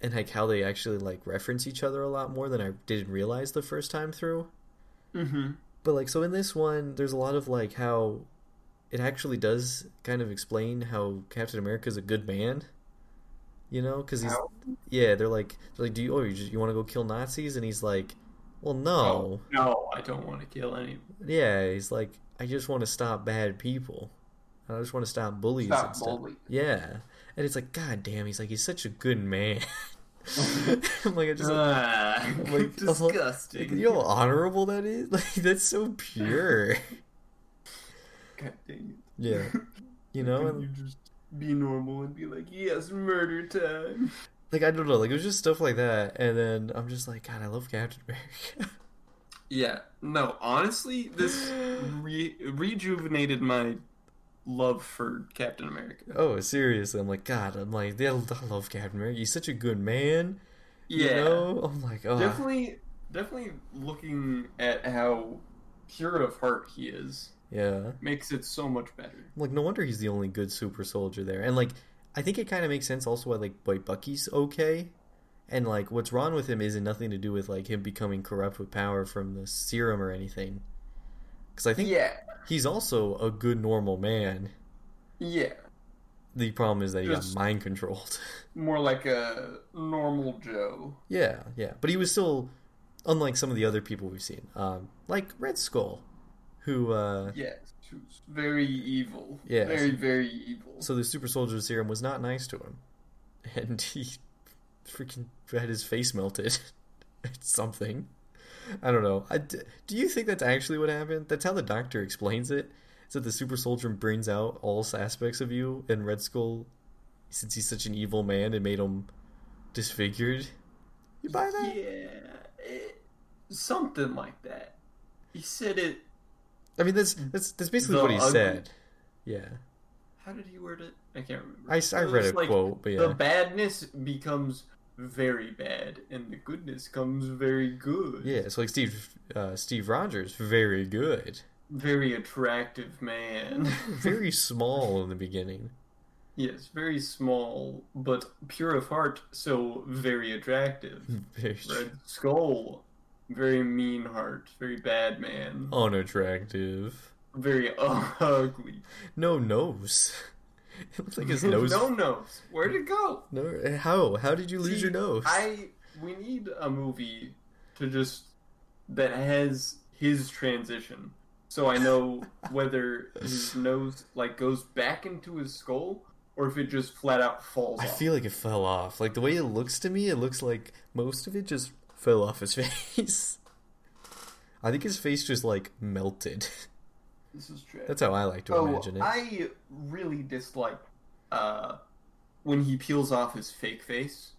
and like how they actually like reference each other a lot more than I didn't realize the first time through.
Mm-hmm.
But like so in this one, there's a lot of like how it actually does kind of explain how Captain America is a good man. You know, because he's
How?
yeah. They're like they're like, do you oh you, just, you want to go kill Nazis? And he's like, well, no,
No, I don't want to kill any.
yeah. He's like, I just want to stop bad people. I just want to stop bullies
Stop
and stuff. Yeah, and it's like, god damn, he's like, he's such a good man. I'm like, I just
Ah,
like,
disgusting.
like, you know how honorable that is. Like that's so pure.
God dang
Yeah. You know, and-
you just be normal and be like, yes, murder time.
Like I don't know, like it was just stuff like that, and then I'm just like, God, I love Captain America.
Yeah, no, honestly, this re- rejuvenated my love for Captain America.
oh, seriously, I'm like, God, I'm like, yeah, I love Captain America. He's such a good man.
Yeah,
You know, I'm like, oh,
definitely, definitely looking at how pure of heart he is
yeah.
makes it so much better.
Like, no wonder he's the only good super soldier there, and like, I think it kind of makes sense also why like why Bucky's okay, and like what's wrong with him isn't nothing to do with like him becoming corrupt with power from the serum or anything. Because I think
Yeah,
he's also a good normal man.
yeah,
The problem is that he
Just-
got mind controlled.
more like a normal Joe.
yeah, yeah, but he was still unlike some of the other people we've seen, um, like Red Skull, who uh,
Yes, who's very evil.
Yeah.
very very evil.
so the super soldier serum was not nice to him, and he freaking had his face melted. It's something. I don't know. I, do you think that's actually what happened? That's how the doctor explains it. Is that the super soldier brings out all aspects of you, and Red Skull, since he's such an evil man, it made him disfigured. You buy that?
Yeah, it, something like that. He said it.
I mean, that's that's that's basically
The
what he
ugly-
said. Yeah,
How did he word it? I can't remember.
I, I read a
like,
quote, but yeah.
The badness becomes very bad, and the goodness comes very good.
yeah. It's like Steve uh, Steve Rogers, very good,
Very attractive man.
very small in the beginning.
yes, very small, but pure of heart, so very attractive.
Very
Red Skull, very mean heart, very bad man,
unattractive.
very ugly.
No nose. It looks like his nose.
no nose. Where'd it go?
No, how? How did you lose
See,
your nose?
I we need a movie to just that has his transition, so I know whether his nose like goes back into his skull or if it just flat out falls
I
off.
feel like it fell off. Like the way it looks to me, it looks like most of it just fell off his face. I think his face just like melted.
this is trash.
That's how I like to
oh,
imagine it.
I really dislike uh, when he peels off his fake face.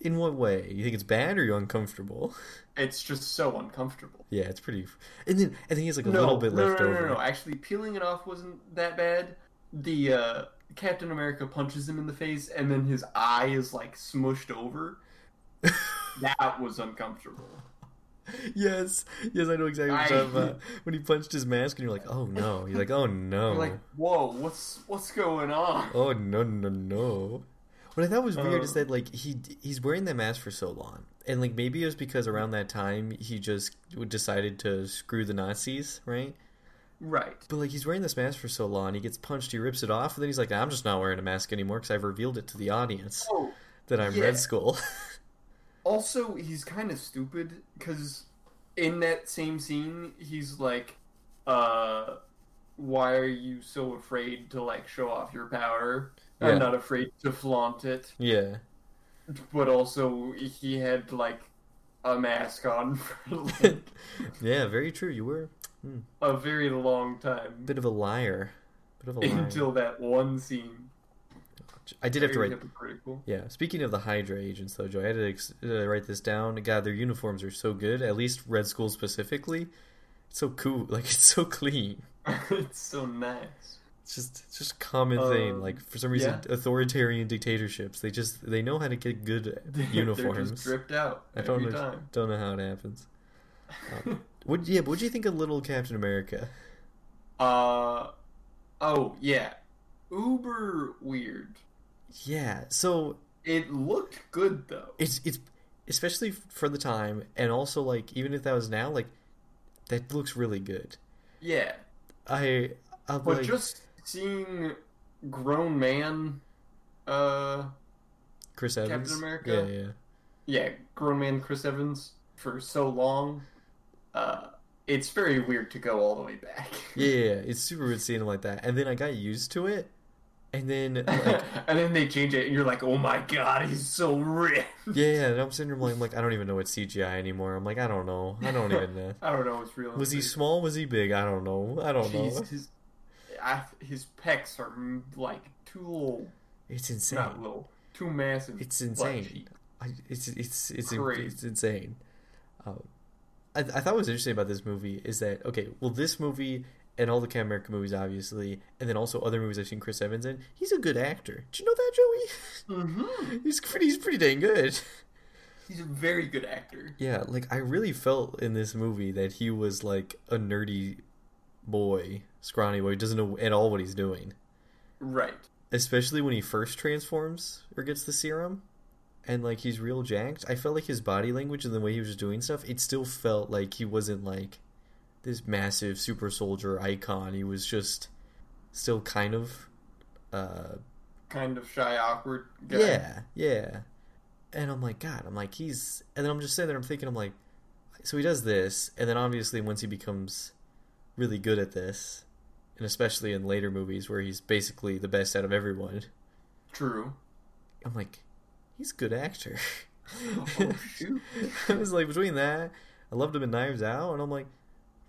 In what way? You think it's bad or you're uncomfortable?
It's just so uncomfortable.
Yeah, it's pretty. And then and then he has like a
no,
little bit
no,
left
no, no,
over.
no, no. Actually, peeling it off wasn't that bad. The uh, Captain America punches him in the face, and then his eye is like smushed over. that was uncomfortable.
yes, yes, I know exactly what you're talking about. When he punched his mask, and you're like, oh no. You're like, oh no.
You're like, whoa, what's what's going on?
Oh no no no! What I thought was weird is
Uh,
that like he he's wearing that mask for so long, and like maybe it was because around that time he just decided to screw the Nazis, right?
Right.
But like he's wearing this mask for so long, he gets punched, he rips it off, and then he's like, "I'm just not wearing a mask anymore because I've revealed it to the audience
Oh,
that I'm
yeah.
Red Skull."
Also, he's kind of stupid because in that same scene, he's like, uh, why are you so afraid to like show off your power?
Yeah.
I'm not afraid to flaunt it.
yeah,
But also, he had like a mask on for like
yeah, very true. You were
a very long time
bit of a liar, bit of a liar.
until that one scene.
I did have to write.
hypocritical.
Yeah, speaking of the Hydra agents, though, Joe, I had to ex- uh, write this down. God, their uniforms are so good. At least Red Skull specifically, it's so cool. Like it's so clean.
it's so nice.
It's just it's just a common thing.
Um,
Like for some reason,
yeah.
authoritarian dictatorships, they just they know how to get good uniforms.
They're just dripped out
I don't know,
time.
don't know how it happens. Um, what yeah, what do you think of Little Captain America?
Uh oh yeah, uber weird.
Yeah, so
It looked good though.
it's it's especially for the time, and also like even if that was now, like that looks really good.
Yeah,
I I'm
but
like,
just seeing grown man, uh,
Chris Evans,
Captain America?
yeah, yeah.
yeah, grown man Chris Evans for so long, uh, it's very weird to go all the way back.
Yeah, it's super weird seeing him like that. And then I got used to it, and then like
and then they change it, and you're like, "Oh my god, he's so rich."
yeah, yeah, and I'm sitting there like, I'm like I don't even know it's CGI anymore. I'm like I don't know, I don't even know.
I don't know what's real.
Was he small? Was he big? I don't know. I don't know.
His, I, his pecs are mm, like too little,
It's insane.
not little, too massive.
It's insane. I, it's it's it's
Crazy.
it's insane. Um, I, I thought what was interesting about this movie is that okay, well, this movie and all the Captain America movies, obviously, and then also other movies I've seen Chris Evans in. He's a good actor. Did you know that, Joey?
Mm-hmm.
He's pretty. He's pretty dang good.
He's a very good actor.
Yeah, like I really felt in this movie that he was like a nerdy boy, scrawny boy, doesn't know at all what he's doing.
Right.
Especially when he first transforms or gets the serum, and like he's real jacked. I felt like his body language and the way he was doing stuff. It still felt like he wasn't like this massive super soldier icon. He was just still kind of, uh,
Kind of shy, awkward guy.
yeah, yeah. And I'm like, God, I'm like, he's. And then I'm just sitting there, I'm thinking, I'm like, so he does this, and then obviously once he becomes really good at this, and especially in later movies where he's basically the best out of everyone,
True.
I'm like, he's a good actor.
Oh, shoot.
I was like, between that, I loved him in Knives Out, and I'm like,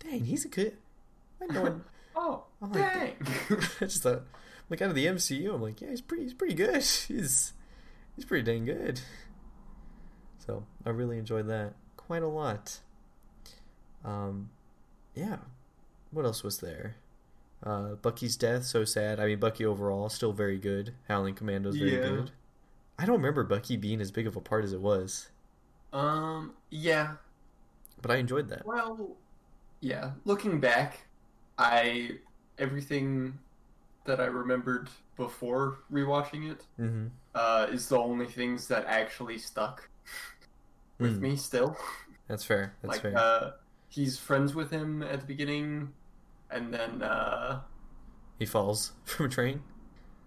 dang, he's a good. I know him.
Oh,
I'm like,
dang.
I just thought, like out of the MCU, I'm like, yeah, he's pretty, he's pretty good. He's, he's pretty dang good. So I really enjoyed that quite a lot. Um, yeah. What else was there? Uh, Bucky's death, so sad. I mean, Bucky overall still very good. Howling Commando's very
Yeah.
good. I don't remember Bucky being as big of a part as it was,
um, yeah.
but I enjoyed that.
Well, yeah. Looking back, I everything that I remembered before rewatching it
Mm-hmm.
uh, is the only things that actually stuck with
Mm.
me still.
That's fair. That's
like
fair.
uh, he's friends with him at the beginning, and then uh,
he falls from a train.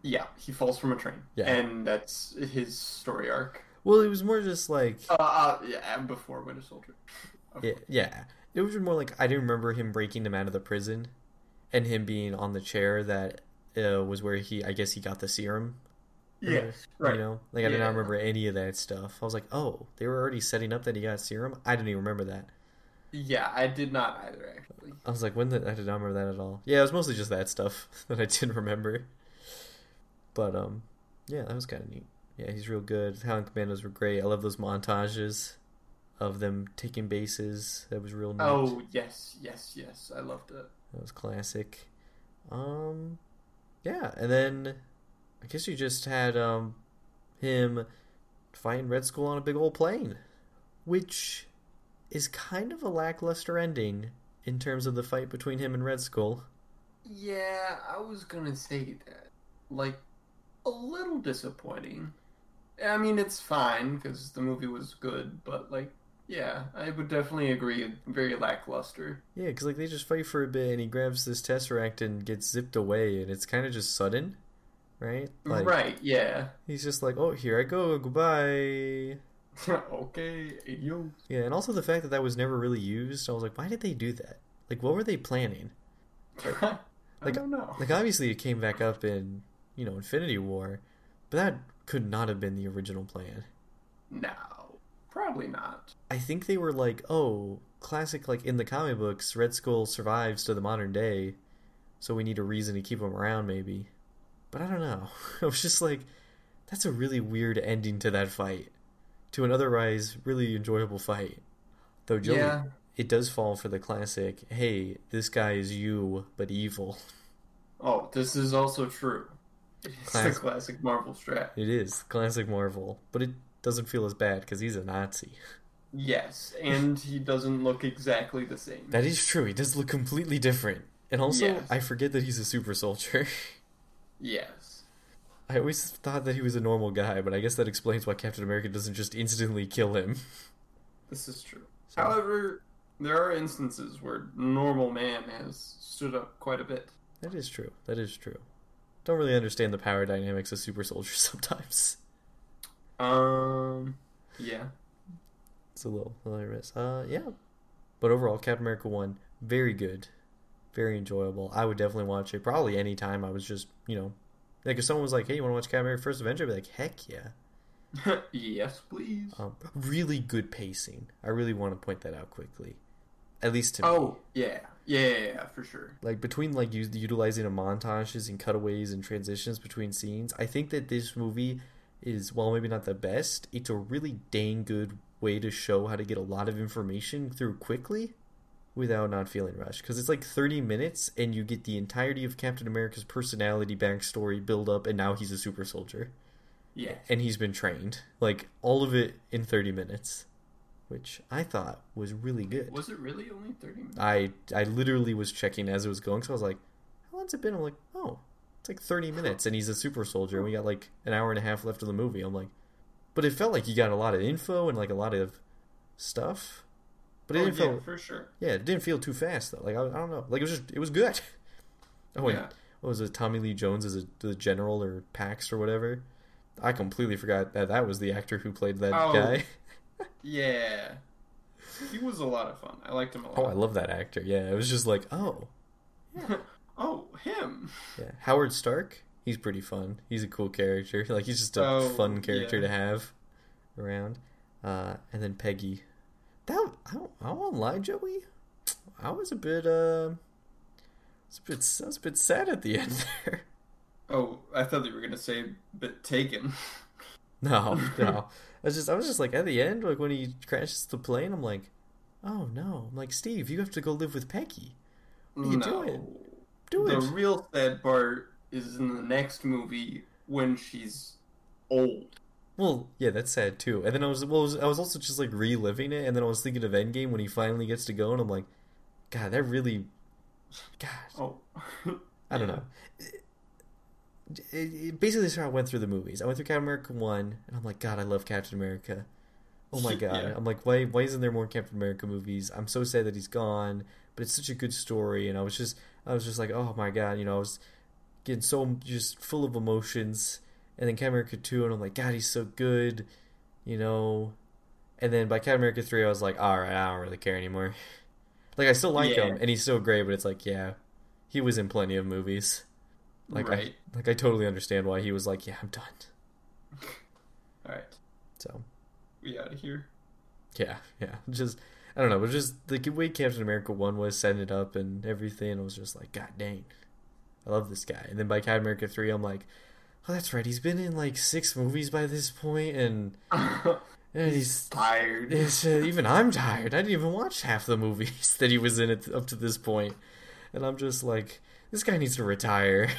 yeah, he falls from a train.
Yeah.
and that's his story arc.
Well, it was more just like
Uh, uh yeah, before Winter Soldier.
Yeah, yeah. It was more like I didn't remember him breaking him out of the prison, and him being on the chair that uh, was where he, I guess, he got the serum.
Yes, right.
You know, like I did not remember any of that stuff. I was like, oh, they were already setting up that he got serum. I didn't even remember that.
Yeah, I did not either actually.
I was like, when did I did not remember that at all? Yeah, it was mostly just that stuff that I didn't remember. But um, yeah, that was kind of neat. Yeah, he's real good. Howling Commandos were great. I love those montages of them taking bases. That was real neat.
Oh yes, yes, yes. I loved it.
That was classic. Um, yeah, and then I guess you just had um him fighting Red Skull on a big old plane, which is kind of a lackluster ending in terms of the fight between him and Red Skull.
Yeah, I was gonna say that. Like, a little disappointing. I mean, it's fine because the movie was good, but like, yeah, I would definitely agree. Very lackluster.
Yeah, because like they just fight for a bit, and he grabs this tesseract and gets zipped away, and it's kind of just sudden, right? Like,
right? Yeah.
He's just like, "Oh, here I go, goodbye."
okay, yo.
Yeah, and also the fact that that was never really used, I was like, why did they do that? Like, what were they planning?
I
Like-
don't know.
Like, obviously, it came back up in you know Infinity War, but that could not have been the original plan.
no, probably not.
I think they were like, oh, classic, like in the comic books, Red Skull survives to the modern day, so we need a reason to keep him around, maybe. But I don't know. I was just like, that's a really weird ending to that fight, to an otherwise really enjoyable fight. Though Joey,
Yeah.
it does fall for the classic, hey, this guy is you, but evil.
Oh, this is also true. It's
Classic.
the classic Marvel strat.
It is classic Marvel, but it doesn't feel as bad because he's a Nazi.
Yes, and he doesn't look exactly the same.
That is true. He does look completely different. And also,
Yes.
I forget that he's a super soldier.
Yes.
I always thought that he was a normal guy, but I guess that explains why Captain America doesn't just instantly kill him.
This is true.
So-
However, there are instances where normal man has stood up quite a bit.
That is true. That is true. Don't really understand the power dynamics of super soldiers sometimes.
Um, yeah.
It's a little hilarious. Uh, yeah. But overall, Captain America 1, very good. Very enjoyable. I would definitely watch it probably anytime I was just, you know, like if someone was like, hey, you want to watch Captain America First Avenger? I'd be like, heck yeah.
yes, please.
Um, really good pacing. I really want to point that out quickly. At least to me.
oh, yeah. yeah. Yeah, yeah, yeah, for sure.
like between like us- utilizing the montages and cutaways and transitions between scenes i think that this movie is while maybe not the best it's a really dang good way to show how to get a lot of information through quickly without not feeling rushed because it's like 30 minutes and you get the entirety of captain america's personality backstory build up and now he's a super soldier
Yeah.
and he's been trained like all of it in 30 minutes which i thought was really good
Was it really only 30 minutes?
I I literally was checking as it was going, so I was like, "How long's it been?" I'm like, "Oh, it's like 30 minutes," and he's a super soldier. and We got like an hour and a half left of the movie. I'm like, but it felt like you got a lot of info and like a lot of stuff, but it
oh,
didn't
yeah,
feel
for sure.
yeah, it didn't feel too fast though. Like I, I don't know, like it was just it was good. Oh wait,
Yeah.
what was it? Tommy Lee Jones as a the general or Pax or whatever. I completely forgot that that was the actor who played that
Oh.
guy.
Yeah. He was a lot of fun. I liked him a oh, lot.
Oh, I love that actor. Yeah, it was just like, oh,
oh, him.
Yeah, Howard Stark. He's pretty fun. He's a cool character. Like he's just a
Oh,
fun character
yeah.
to have around. Uh, and then Peggy. That I, don't- I won't lie, Joey. I was a bit uh, was a bit I was a bit sad at the end there.
Oh, I thought you were gonna say "bit taken."
No, no. I was just I was just like at the end, like when he crashes the plane, I'm like, oh no. I'm like Steve, you have to go live with Peggy. What are you
no.
doing? Do
the
it.
The real sad part is in the next movie when she's old.
Well, yeah, that's sad too. And then I was well, I was, I was also just like reliving it, and then I was thinking of Endgame when he finally gets to go, and I'm like, God, that really, God,
Oh,
I don't know. It, it, it- basically, that's how I went through the movies. I went through Captain America one, and I'm like, God, I love Captain America. Oh my God,
Yeah.
I'm like, why, why isn't there more Captain America movies? I'm so sad that he's gone, but it's such a good story, and I was just, I was just like, oh my God, you know, I was getting so just full of emotions, and then Captain America two, and I'm like, God, he's so good, you know. And then by Captain America three, I was like, all right, I don't really care anymore. Like I still like
Yeah.
him, and he's still great, but it's like, yeah, he was in plenty of movies. Like
right.
I, like I totally understand why he was like, yeah, I'm done.
All right,
So
we out of here.
yeah, yeah, just I don't know, but just the way Captain America one was setting it up and everything, I was just like, God dang, I love this guy. And then by Captain America three, I'm like, oh, that's right. He's been in like six movies by this point, and and he's
tired.
It's, uh, even I'm tired. I didn't even watch half the movies that he was in it up to this point, and I'm just like, this guy needs to retire.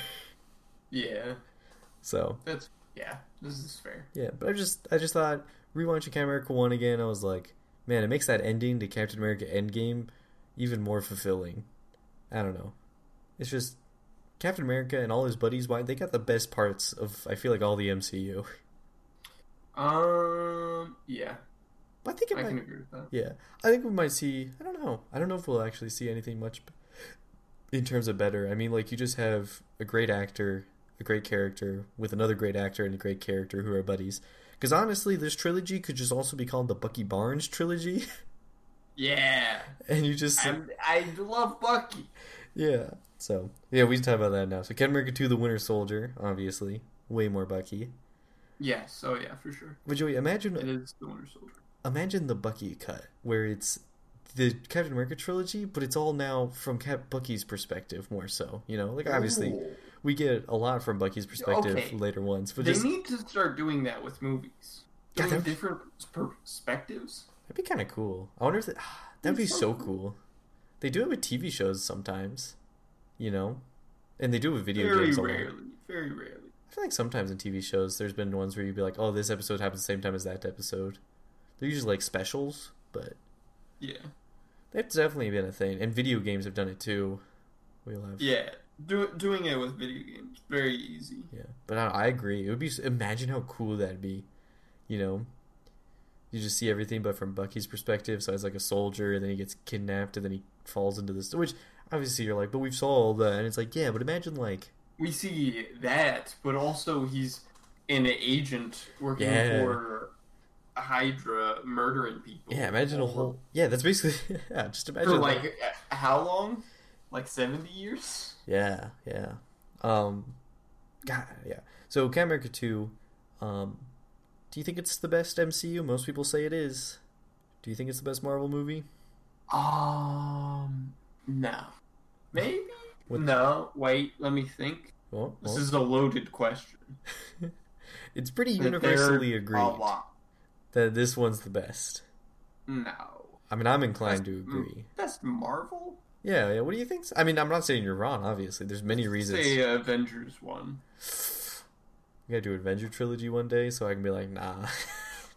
Yeah,
so
that's yeah. This is fair.
yeah, but I just I just thought rewatching Captain America one again, I was like, man, it makes that ending to Captain America Endgame even more fulfilling. I don't know. It's just Captain America and all his buddies. Why they got the best parts of I feel like all the MCU.
Um, yeah,
I think it
I
might.
can agree with that.
Yeah, I think we might see. I don't know. I don't know if we'll actually see anything much in terms of better. I mean, like you just have a great actor, a great character with another great actor and a great character who are buddies. Because honestly, this trilogy could just also be called the Bucky Barnes trilogy,
Yeah,
and you just
I'm, I love Bucky.
Yeah. So yeah, we can talk about that now. So Captain America two, the Winter Soldier, obviously, way more Bucky.
Yes, oh yeah, for sure.
But Joey, imagine
It is the Winter Soldier.
imagine the Bucky cut where it's the Captain America trilogy, but it's all now from Cap Bucky's perspective more so. You know, like obviously
Ooh.
we get a lot from Bucky's perspective
Okay.
later ones, but
they
just
need to start doing that with movies. Doing different perspectives.
that'd be kind of cool. I wonder if that, that'd be
so
so
cool.
cool. They do it with TV shows sometimes, you know, and they do it with video
Very
games lot.
rarely. Very rarely.
I feel like sometimes in TV shows, there's been ones where you'd be like, "Oh, this episode happens the same time as that episode." They're usually like specials, but
Yeah.
that's definitely been a thing. And video games have done it too. We'll have
Yeah. Do, doing it with video games very easy.
Yeah, but I, I agree. It would be imagine how cool that'd be. You know, you just see everything, but from Bucky's perspective. So he's like a soldier, and then he gets kidnapped, and then he falls into this. Which obviously you're like, but we've saw all that, and it's like, yeah, but imagine like,
We see that, but also he's an agent working
Yeah.
for Hydra, murdering people.
yeah, imagine a whole, yeah, that's basically, yeah, just imagine
for like uh, how long? Like seventy years.
Yeah, yeah. Um, God, yeah. So Captain America two, um, do you think it's the best MCU? Most people say it is. Do you think it's the best Marvel movie?
Um, no, maybe.
What-
No, wait. Let me think.
Well,
This is a loaded question.
it's pretty universally agreed that this one's the best.
No.
I mean, I'm inclined to agree.
Best Marvel?
Yeah, yeah. What do you think? I mean, I'm not saying you're wrong. Obviously, there's many reasons.
Say Avengers one.
We gotta do Avenger trilogy one day, so I can be like, nah.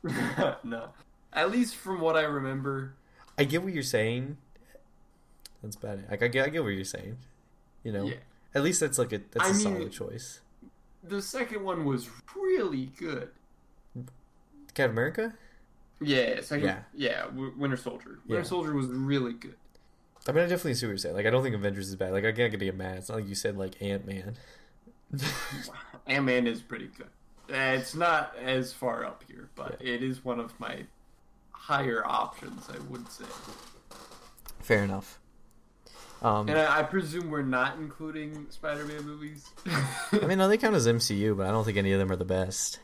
no. At least from what I remember.
I get what you're saying. That's bad. Like, I get, I get what you're saying. You know,
Yeah.
at least that's like a that's
I
a
mean-
solid choice.
The second one was really good.
Captain America.
Yeah, second.
Yeah.
Yeah, Winter Soldier.
Yeah.
Winter Soldier was really good.
I mean, I definitely see what you're saying. Like, I don't think Avengers is bad. Like, I can't get to get mad. It's not like you said like Ant Man.
Ant Man is pretty good. It's not as far up here, but it is one of my higher options, I would say.
Fair enough. Um,
And I, I presume we're not including Spider-Man movies.
I mean, no, they count as MCU, but I don't think any of them are the best.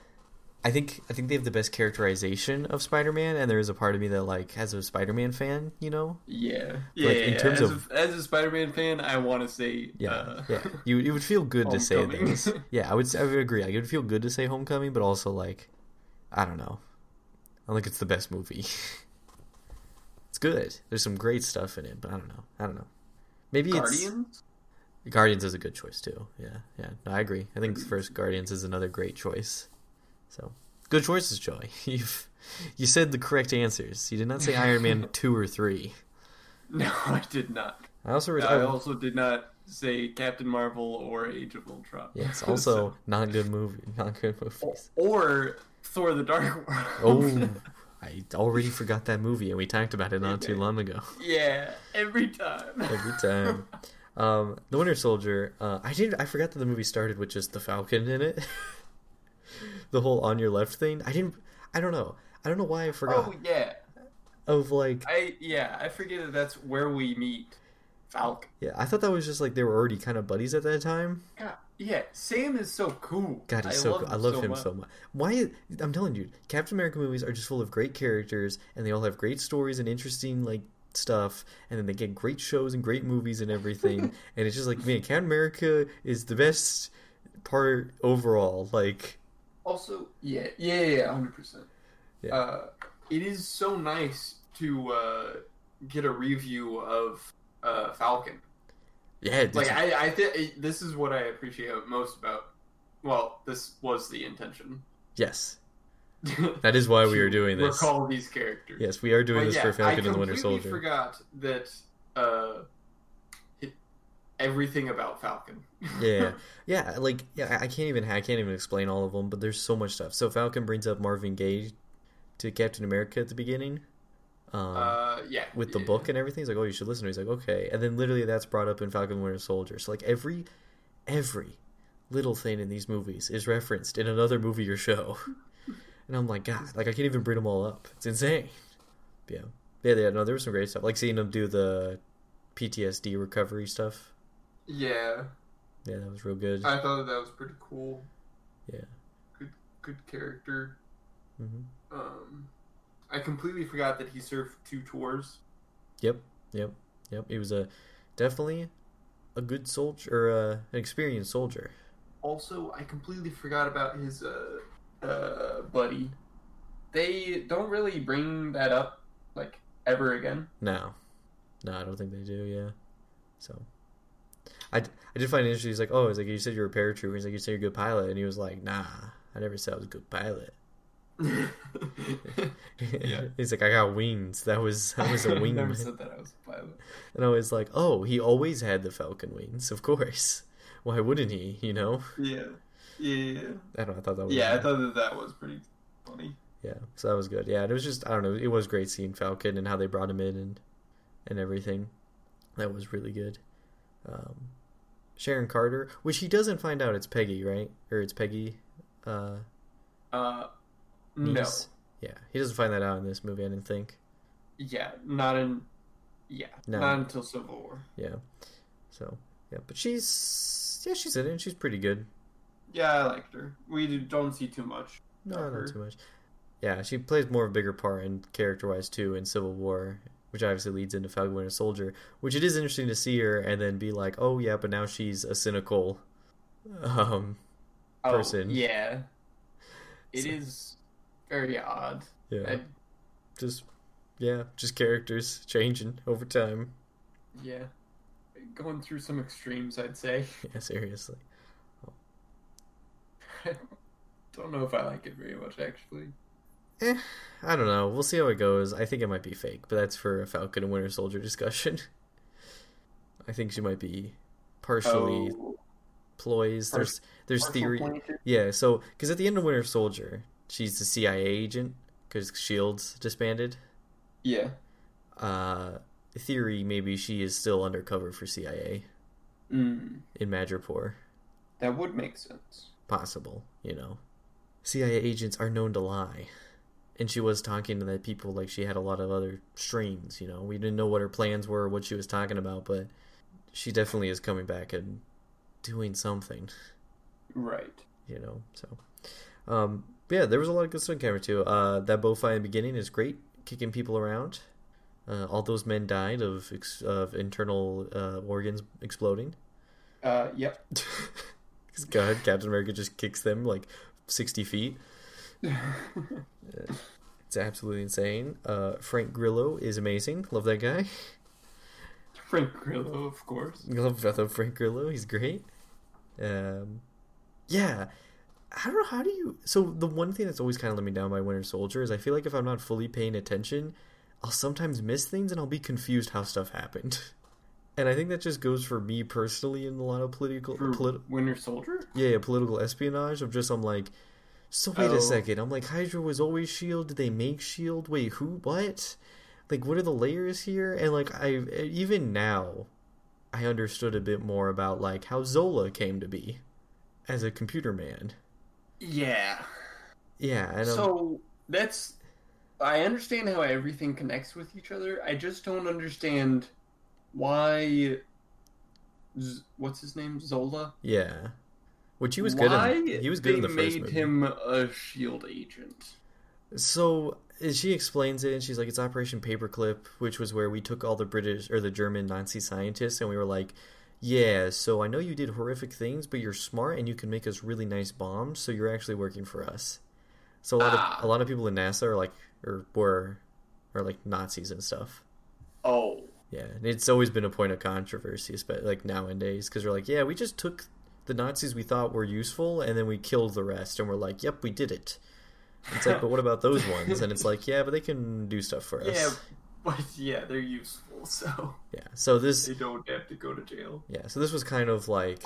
I think I think they have the best characterization of Spider-Man, and there is a part of me that like, as a Spider-Man fan, you know,
yeah, yeah.
Like, in
yeah.
terms
as,
of-
a, as a Spider-Man fan, I want to say,
yeah,
uh,
yeah, you it would feel good to say this. Yeah, I would I would agree. Like, it would feel good to say Homecoming, but also like, I don't know, I think it's the best movie. it's good. There's some great stuff in it, but I don't know. I don't know. Maybe it's
Guardians.
Guardians is a good choice too. Yeah, yeah. No, I agree. I think first Guardians is another great choice. So good choices, Joy. You've you said the correct answers. You did not say Iron Man two or three.
No, I did not.
I also read.
I also did not say Captain Marvel or Age of Ultron.
yes, also not good movie, not good movies.
or Thor: The Dark World.
Oh, I already forgot that movie, and we talked about it not too long ago.
yeah, every time.
Every time. Um, the Winter Soldier. Uh, I did. I forgot that the movie started with just the Falcon in it. The whole on your left thing. I didn't. I don't know. I don't know why I forgot.
Oh yeah,
Of like,
I yeah I forget that that's where we meet Falcon.
yeah, I thought that was just like they were already kind of buddies at that time.
God, yeah, Sam is so cool.
God, he's
I
so.
love
cool. I love him
much.
so much. Why? I'm telling you, Captain America movies are just full of great characters, and they all have great stories and interesting like stuff, and then they get great shows and great movies and everything. and it's just like, man, Captain America is the best part overall. Like,
Also, yeah, yeah, yeah, hundred percent.
Yeah.
Uh, it is so nice to uh, get a review of uh, Falcon.
yeah,
Like, I, I think this is what I appreciate most about. Well, this was the intention.
yes, that is why we are doing this.
Recall these characters.
Yes, we are doing
But
this
yeah,
for Falcon
I
and the Winter
completely
Soldier.
forgot that uh, it, everything about Falcon.
yeah, yeah, like yeah, I can't even I can't even explain all of them, but there's so much stuff. So Falcon brings up Marvin Gaye to Captain America at the beginning, um,
uh, yeah.
with the
yeah.
book and everything. He's like, "Oh, you should listen." to He's like, "Okay," and then literally that's brought up in Falcon Winter Soldier. So like every every little thing in these movies is referenced in another movie or show, and I'm like, God, like I can't even bring them all up. It's insane. Yeah, yeah, yeah. No, there was some great stuff. Like seeing them do the PTSD recovery stuff.
Yeah,
Yeah, that was real good.
I thought that was pretty cool.
Yeah.
Good, good character.
hmm
Um, I completely forgot that he served two tours.
Yep, yep, yep. He was a definitely a good soldier or uh, an experienced soldier.
Also, I completely forgot about his uh, uh, buddy. They don't really bring that up like ever again.
No, no, I don't think they do. Yeah, so I, I did find it interesting. He's like, oh, he's like, you said you're a paratrooper. He's like, you said you're a good pilot, and he was like, nah, I never said I was a good pilot.
Yeah.
he's like, I got wings. That was that was a wing.
never said that I was a pilot.
And I was like, oh, he always had the Falcon wings, of course. Why wouldn't he? You know?
Yeah, yeah,
I don't. know, I thought that was
yeah. I thought that that was pretty funny.
Yeah, so that was good. Yeah, it was just I don't know, it was great seeing Falcon and how they brought him in and and everything. That was really good. Um, Sharon Carter, which he doesn't find out it's Peggy, right? Or it's Peggy. Uh,
Uh, no.
Yeah, he doesn't find that out in this movie. I didn't think.
yeah, not in, yeah,
No.
not until Civil War.
Yeah, so yeah, but she's yeah she's in it. and She's pretty good.
Yeah, I liked her. We do- don't see too much.
No,
her.
not too much. Yeah, she plays more of a bigger part in character wise too in Civil War, which obviously leads into Falcon Winter Soldier. Which it is interesting to see her and then be like, oh yeah, but now she's a cynical, um, person.
Oh, yeah, it
So-
is very odd.
yeah,
I-
just yeah, just characters changing over time.
yeah, going through some extremes, I'd say.
Yeah, seriously.
I don't know if I like it very much, actually.
Eh, I don't know. We'll see how it goes. I think it might be fake, but that's for a Falcon and Winter Soldier discussion. I think she might be partially
Oh,
ploys. There's there's
partial
theory. Yeah, so because at the end of Winter Soldier, she's the CIA agent because Shield's disbanded.
Yeah.
Uh, theory maybe she is still undercover for CIA
Mm,
in Madripoor.
that would make sense.
Possible, you know. CIA agents are known to lie, and she was talking to that people like she had a lot of other streams You know, we didn't know what her plans were, what she was talking about, but she definitely is coming back and doing something.
Right.
you know. So, um, yeah, there was a lot of good stuff in camera too. Uh, that bow fight in the beginning is great, kicking people around. Uh, all those men died of ex- of internal uh, organs exploding.
Uh, yep.
God, Captain America just kicks them like sixty feet. It's absolutely insane. Uh, Frank Grillo is amazing. Love that guy.
Frank Grillo, of course.
Love, I love Frank Grillo. He's great. Um, yeah. I don't know how do you. So the one thing that's always kind of let me down by Winter Soldier is I feel like if I'm not fully paying attention, I'll sometimes miss things and I'll be confused how stuff happened. And I think that just goes for me personally in a lot of political,
For
polit-
Winter Soldier?
yeah, yeah, political espionage. Of just I'm like, so wait
Oh.
a second. I'm like Hydra was always Shield. Did they make Shield? Wait, who? What? Like, what are the layers here? And like, I even now, I understood a bit more about like how Zola came to be as a computer man.
Yeah.
Yeah, and
So that's I understand how everything connects with each other. I just don't understand why Z- what's his name Zola?
yeah, which he was good.
Why
In, he was good in the
they made
movie.
him a shield agent.
So she explains it, and she's like, "It's Operation Paperclip," which was where we took all the British or the German Nazi scientists, and we were like, yeah, so I know you did horrific things, but you're smart and you can make us really nice bombs, so you're actually working for us. So a lot
Ah.
of a lot of people in NASA are like or were are like Nazis and stuff.
Oh,
Yeah, and it's always been a point of controversy, especially like nowadays, because they're like, yeah, we just took the Nazis we thought were useful, and then we killed the rest, and we're like, yep, we did it. It's like, but what about those ones? And it's like, yeah, but they can do stuff for us.
yeah, but yeah, they're useful, so
yeah. So this
they don't have to go to jail.
Yeah, so this was kind of like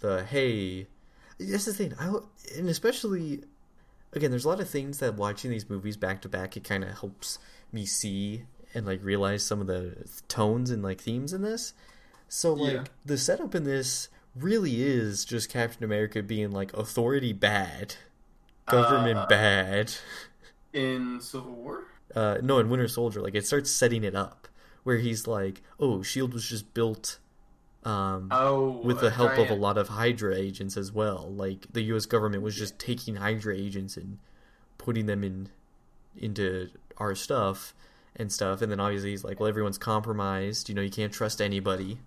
the hey. That's the thing. I and especially again, there's a lot of things that watching these movies back to back it kind of helps me see and like realize some of the tones and like themes in this. So like
Yeah.
the setup in this really is just Captain America being like authority bad, government
Uh,
bad.
In Civil War?
Uh, no, in Winter Soldier, like it starts setting it up where he's like, "Oh, Shield was just built." Um,
Oh,
with the help of a lot of Hydra agents as well. Like the U.S. government was just taking Hydra agents and putting them in into our stuff and stuff. And then obviously he's like, well, everyone's compromised. You know, you can't trust anybody.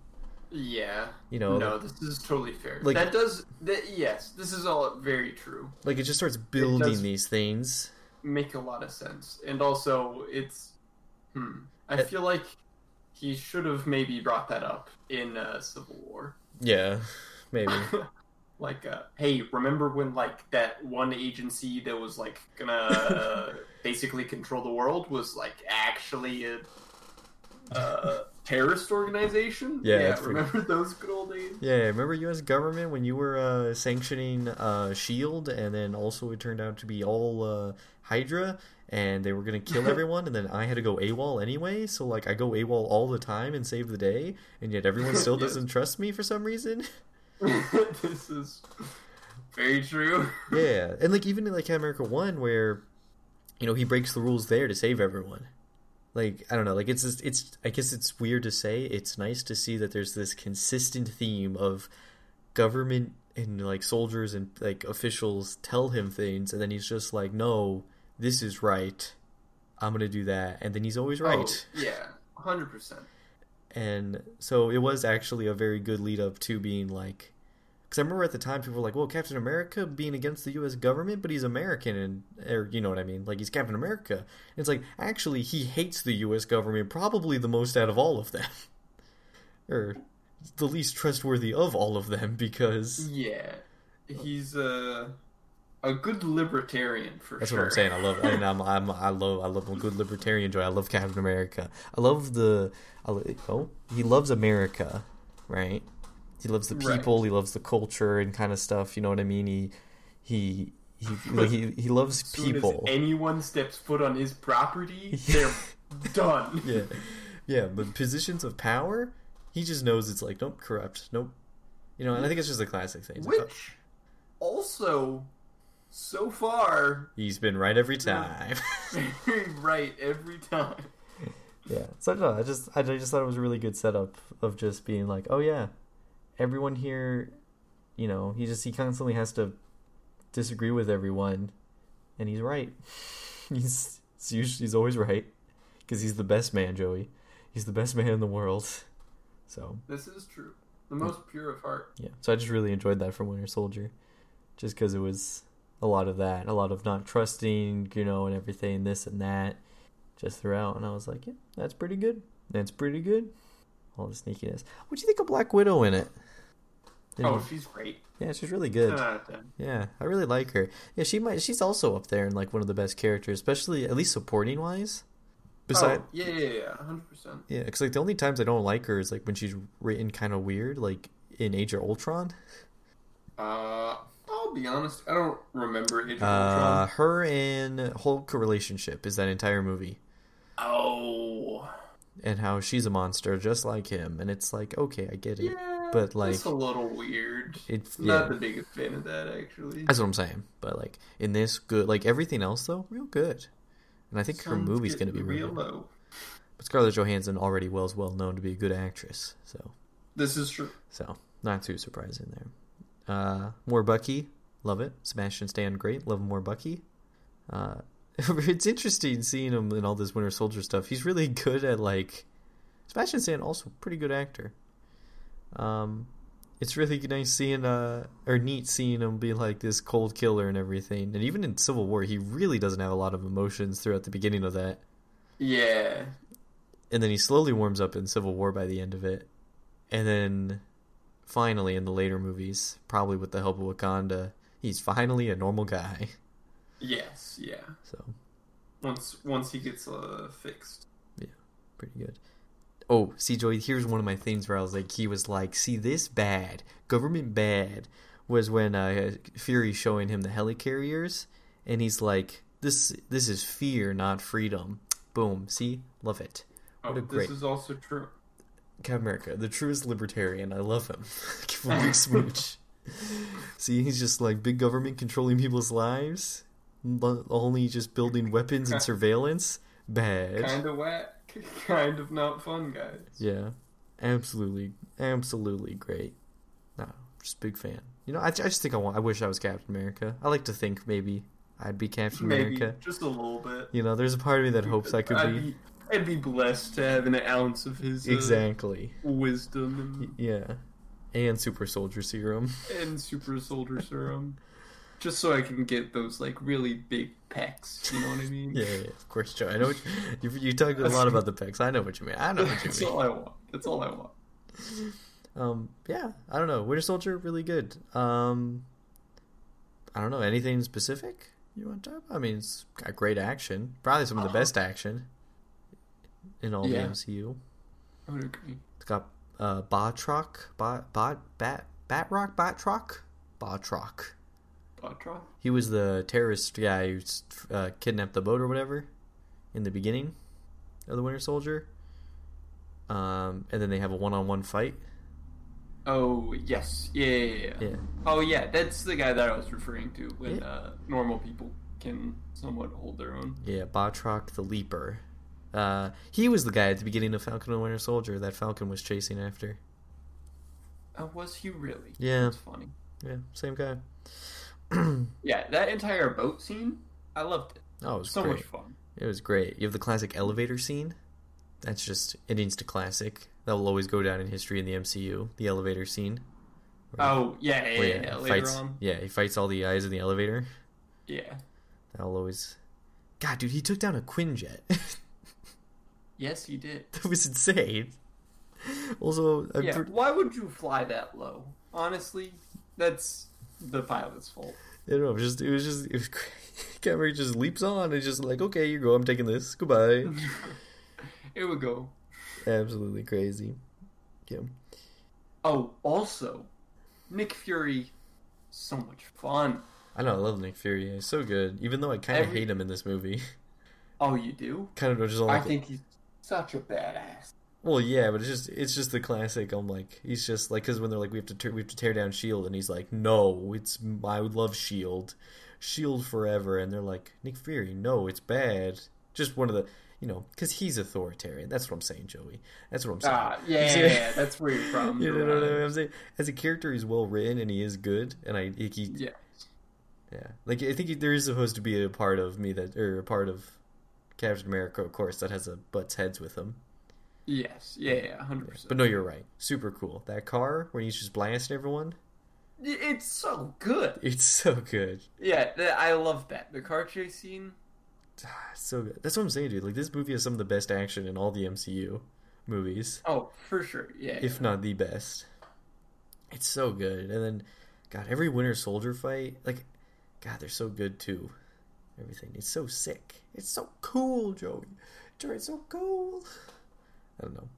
Yeah.
You know,
no, this is totally fair.
like-
that does. That, yes, this is all very true.
like it just starts building these things.
Make a lot of sense, and also it's. Hmm. I
Uh,
feel like he should have maybe brought that up in uh, Civil War.
Yeah, maybe.
like, uh, hey, remember when like that one agency that was like gonna uh, basically control the world was like actually a uh, terrorist organization?
Yeah,
yeah.
it's pretty-
Remember those good old days?
yeah, remember U.S. government when you were uh, sanctioning uh, Shield, and then also it turned out to be all uh, Hydra, and they were gonna kill everyone, and then I had to go AWOL anyway. So like I go AWOL all the time and save the day, and yet everyone still
Yes.
doesn't trust me for some reason.
this is very true.
yeah, and like even in like America One, where you know he breaks the rules there to save everyone. Like I don't know, like it's just, it's I guess it's weird to say. It's nice to see that there's this consistent theme of government and like soldiers and like officials tell him things, and then he's just like, no, this is right. I'm gonna do that, and then he's always right.
Oh, yeah, hundred percent.
And so it was actually a very good lead up to being like, because I remember at the time people were like, "Well, Captain America being against the U.S. government, but he's American, and or you know what I mean? Like he's Captain America." And it's like actually he hates the U.S. government probably the most out of all of them, or the least trustworthy of all of them because
Yeah, he's a a good libertarian for
That's
sure.
what I'm saying. I love, and I'm, I'm, I love, I love a good libertarian joy. I love Captain America. I love the, I, oh, he loves America, right? He loves the
Right.
people. He loves the culture and kind of stuff. You know what I mean? He, he, he, like, he, he loves
As
people.
as anyone steps foot on his property, they're done.
yeah, yeah. But positions of power, he just knows it's like nope, corrupt, nope. You know, and I think it's just a classic thing.
Which also, so far,
he's been right every time.
right every time.
Yeah. So no, I just I just thought it was a really good setup of just being like, oh yeah, everyone here, you know, he just he constantly has to disagree with everyone, and he's right. he's usually he's always right because he's the best man, Joey. He's the best man in the world. So
This is true. The most pure of heart.
yeah, so I just really enjoyed that from Winter Soldier, just because it was a lot of that, a lot of not trusting, you know, and everything, this and that, just throughout. And I was like, yeah, that's pretty good. That's pretty good. All the sneakiness. What do you think of Black Widow in it? Did
Oh, she's great.
yeah, she's really good.
10 out of 10.
Yeah, I really like her. Yeah, she might. She's also up there in like one of the best characters, especially at least supporting wise. Besides,
oh, yeah, yeah, yeah, 100%.
yeah, because like the only times I don't like her is like when she's written kind of weird, like in Age of Ultron.
Uh, I'll be honest, I don't remember Age of
Uh,
Ultron.
her and Hulk relationship is that entire movie,
Oh,
and how she's a monster just like him, and it's like okay, I get it.
yeah,
but, like,
that's a little weird.
It's
Not
yeah,
the biggest fan of that, actually.
that's what I'm saying. But like in this, good. Like everything else though, real good. And I think her movie's gonna be real.
real
good.
low.
But Scarlett Johansson already well is well known to be a good actress, so
This is true.
so not too surprising there. Uh, more Bucky, love it. Sebastian Stan, great, love more Bucky. Uh, it's interesting seeing him in all this Winter Soldier stuff. He's really good at like Sebastian Stan, also pretty good actor. Um, it's really nice seeing uh or neat seeing him be like this cold killer and everything. And even in Civil War, he really doesn't have a lot of emotions throughout the beginning of that.
Yeah.
And then he slowly warms up in Civil War by the end of it. And then finally in the later movies, probably with the help of Wakanda, he's finally a normal guy.
Yes. Yeah.
So
Once once he gets uh, fixed.
Yeah, pretty good. Oh, see, Joey, here's one of my things where I was like, he was like, see, this bad, government bad, was when uh, Fury showing him the helicarriers, and he's like, this, this is fear, not freedom. Boom. See, love it.
Oh,
What a
this is also true.
Captain America, the truest libertarian. I love him. Give him a big smooch. See, he's just like big government controlling people's lives, only just building weapons and surveillance. Bad.
Kind of whack. Kind of not fun, guys.
Yeah, absolutely, absolutely great. No, just big fan. You know, I, I just think I want. I wish I was Captain America. I like to think maybe I'd be Captain
Maybe
America.
just a little bit.
You know, there's a part of me that hopes I could
I'd
be.
be. I'd be blessed to have an ounce of his uh,
Exactly.
wisdom
Yeah, and super soldier serum.
and, and super soldier serum, just so I can get those like really big pecs. You know what I mean?
Yeah, yeah, of course, Joe. I know what you, you, you talked a lot about the pecs. I know what you mean. I know what you
That's
mean.
all I want. That's all I want.
Um, yeah, I don't know. Winter Soldier, really good. Um, I don't know anything specific you want to talk about. I mean, it's got great action. Probably some of the
Uh-huh.
best action in all
Yeah.
the MCU.
I would agree.
It's got uh, Batroc, Bot, Bot, Bat, Batroc, Batroc, Batroc. He was the terrorist guy who uh, kidnapped the boat or whatever in the beginning of the Winter Soldier. Um, and then they have a one-on-one fight.
Oh yes, yeah, yeah, yeah, yeah.
Yeah,
Oh yeah, that's the guy that I was referring to when
Yeah.
uh, normal people can somewhat hold their own.
yeah, Batroc the Leaper. Uh, he was the guy at the beginning of Falcon and Winter Soldier that Falcon was chasing after.
Uh, was he really?
Yeah.
That's funny.
Yeah, same guy.
Yeah, that entire boat scene, I loved it.
Oh, it was
So
great.
much fun.
It was great. You have the classic elevator scene. That's just it needs to classic. That will always go down in history in the MCU. The elevator scene. Where-
Oh yeah, yeah, yeah.
yeah,
Later
fights,
on,
Yeah, he fights all the guys in the elevator.
yeah.
That'll always. God, dude, he took down a Quinjet.
Yes, he did.
that was insane. Also, I'm
Yeah. Why would you fly that low? Honestly, that's the pilot's fault.
I don't know. It was just, it was just, it was. Cameron just leaps on and just like, okay, you go. I'm taking this. Goodbye.
it would go.
Absolutely crazy. Yeah.
Oh, also, Nick Fury, so much fun.
I know. I love Nick Fury. He's so good. Even though I kind of
Every-
hate him in this movie.
Oh, you do?
kind of just don't
I
like.
think he's such a badass.
Well, yeah, but it's just it's just the classic. I'm like, he's just like because when they're like, we have to tear, we have to tear down Shield, and he's like, no, it's I would love Shield, Shield forever, and they're like, Nick Fury, no, it's bad. Just one of the, you know, because he's authoritarian. That's what I'm saying, Joey. That's what I'm saying.
Ah, yeah, yeah, yeah, that's where you're from.
you know what. I'm saying? As a character, he's well written and he is good, and I he,
Yeah.
yeah, like I think he, there is supposed to be a part of me that or a part of Captain America, of course, that has a butts heads with him.
Yes. Yeah, yeah, hundred percent.
But no, you're right. Super cool. That car when he's just blasting everyone,
It's so good.
it's so good.
Yeah, I love that. The car chase scene.
Ah, so good. That's what I'm saying, dude. Like this movie has some of the best action in all the MCU movies,
Oh, for sure. Yeah.
if not the best. It's so good. And then, God, every Winter Soldier fight, like, God, they're so good too. Everything. It's so sick. It's so cool, Joey. Joey, it's so cool. I don't know.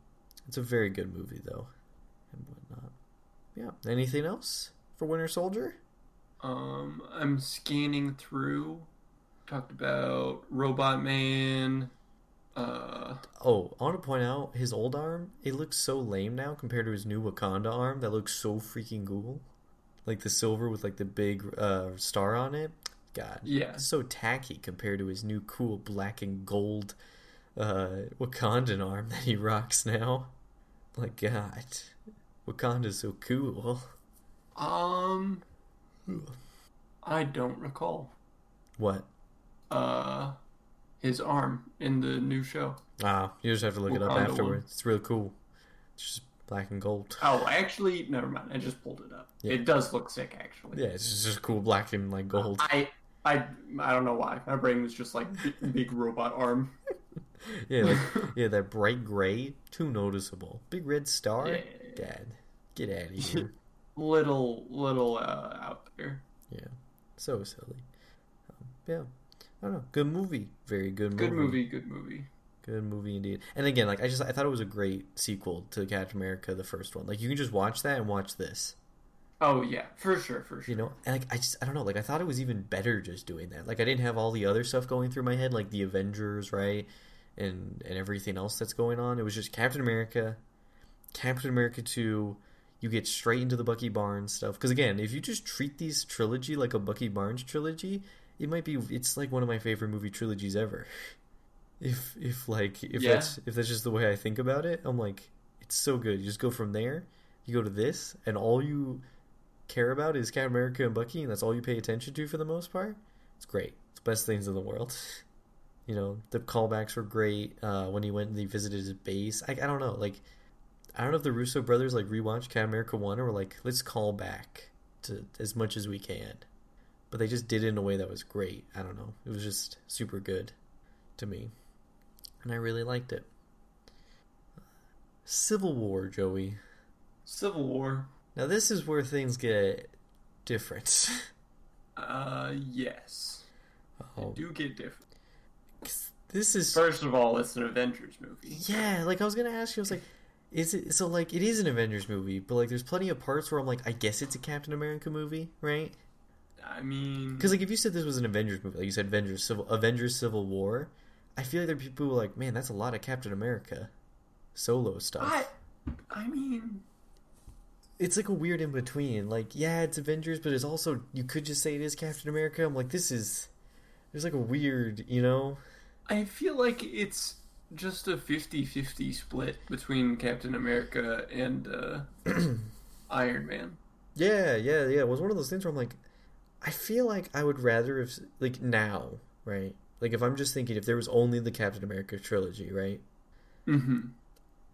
It's a very good movie though, and whatnot. Yeah. Anything else for Winter Soldier?
Um, I'm scanning through. Talked about Robot Man. Uh,
Oh, I want to point out his old arm. It looks so lame now compared to his new Wakanda arm. That looks so freaking cool. Like the silver with like the big uh, star on it. God,
Yeah.
it's so tacky compared to his new cool black and gold uh, Wakandan arm that he rocks now. Like God, Wakanda's so cool.
um, I don't recall.
What?
Uh, his arm in the new show.
Ah, you just have to look it up
Wakanda one.
afterwards. It's real cool. It's just black and gold.
Oh, actually, never mind. I just pulled it up.
Yeah.
It does look sick, actually.
Yeah, it's just cool black and like gold.
I, I, I don't know why. My brain was just like big, big robot arm.
Yeah, like, yeah, that bright gray, too noticeable. Big red star,
Yeah.
Dad, get out of here.
Little, little uh, out there.
yeah, so silly. Um, yeah, I don't know. Good movie, very good movie.
Good movie. Good movie.
Good movie indeed. And again, like I just I thought it was a great sequel to Catch America, the first one. Like you can just watch that and watch this.
Oh yeah, for sure, for sure.
You know, and like I just I don't know, like I thought it was even better just doing that. Like I didn't have all the other stuff going through my head, like the Avengers, right, and and everything else that's going on. It was just Captain America, Captain America two. You get straight into the Bucky Barnes stuff because again, if you just treat these trilogy like a Bucky Barnes trilogy, it might be it's like one of my favorite movie trilogies ever. If if like if
Yeah.
that's if that's just the way I think about it, I'm like it's so good. You just go from there, you go to this, and all you care about is Captain America and Bucky, and that's all you pay attention to for the most part. It's great. It's the best things in the world. You know, the callbacks were great. Uh, when he went and he visited his base, I, I don't know, like I don't know if the Russo brothers like rewatched Captain America one or were like let's call back to as much as we can, but they just did it in a way that was great. I don't know. It was just super good to me, and I really liked it. Civil War, Joey.
Civil War.
Now this is where things get different.
Uh, yes.
Oh,
Do get different.
This is
First of all, it's an Avengers movie.
yeah. Like I was gonna ask you, I was like, is it so? Like it is an Avengers movie, but like there's plenty of parts where I'm like, I guess it's a Captain America movie, right?
I mean,
Because like if you said this was an Avengers movie, like you said Avengers Civil Avengers Civil War, I feel like there are people who are like, man, that's a lot of Captain America solo stuff.
I, I mean,
It's like a weird in between. Like yeah, it's Avengers, but it's also you could just say it is Captain America. I'm like, this is there's like a weird, you know.
I feel like it's just a 50-50 split between Captain America and uh, Iron Man.
Yeah, yeah, yeah. It was one of those things where I'm like, I feel like I would rather if like now, right? Like if I'm just thinking if there was only the Captain America trilogy, right?
Mm-hmm.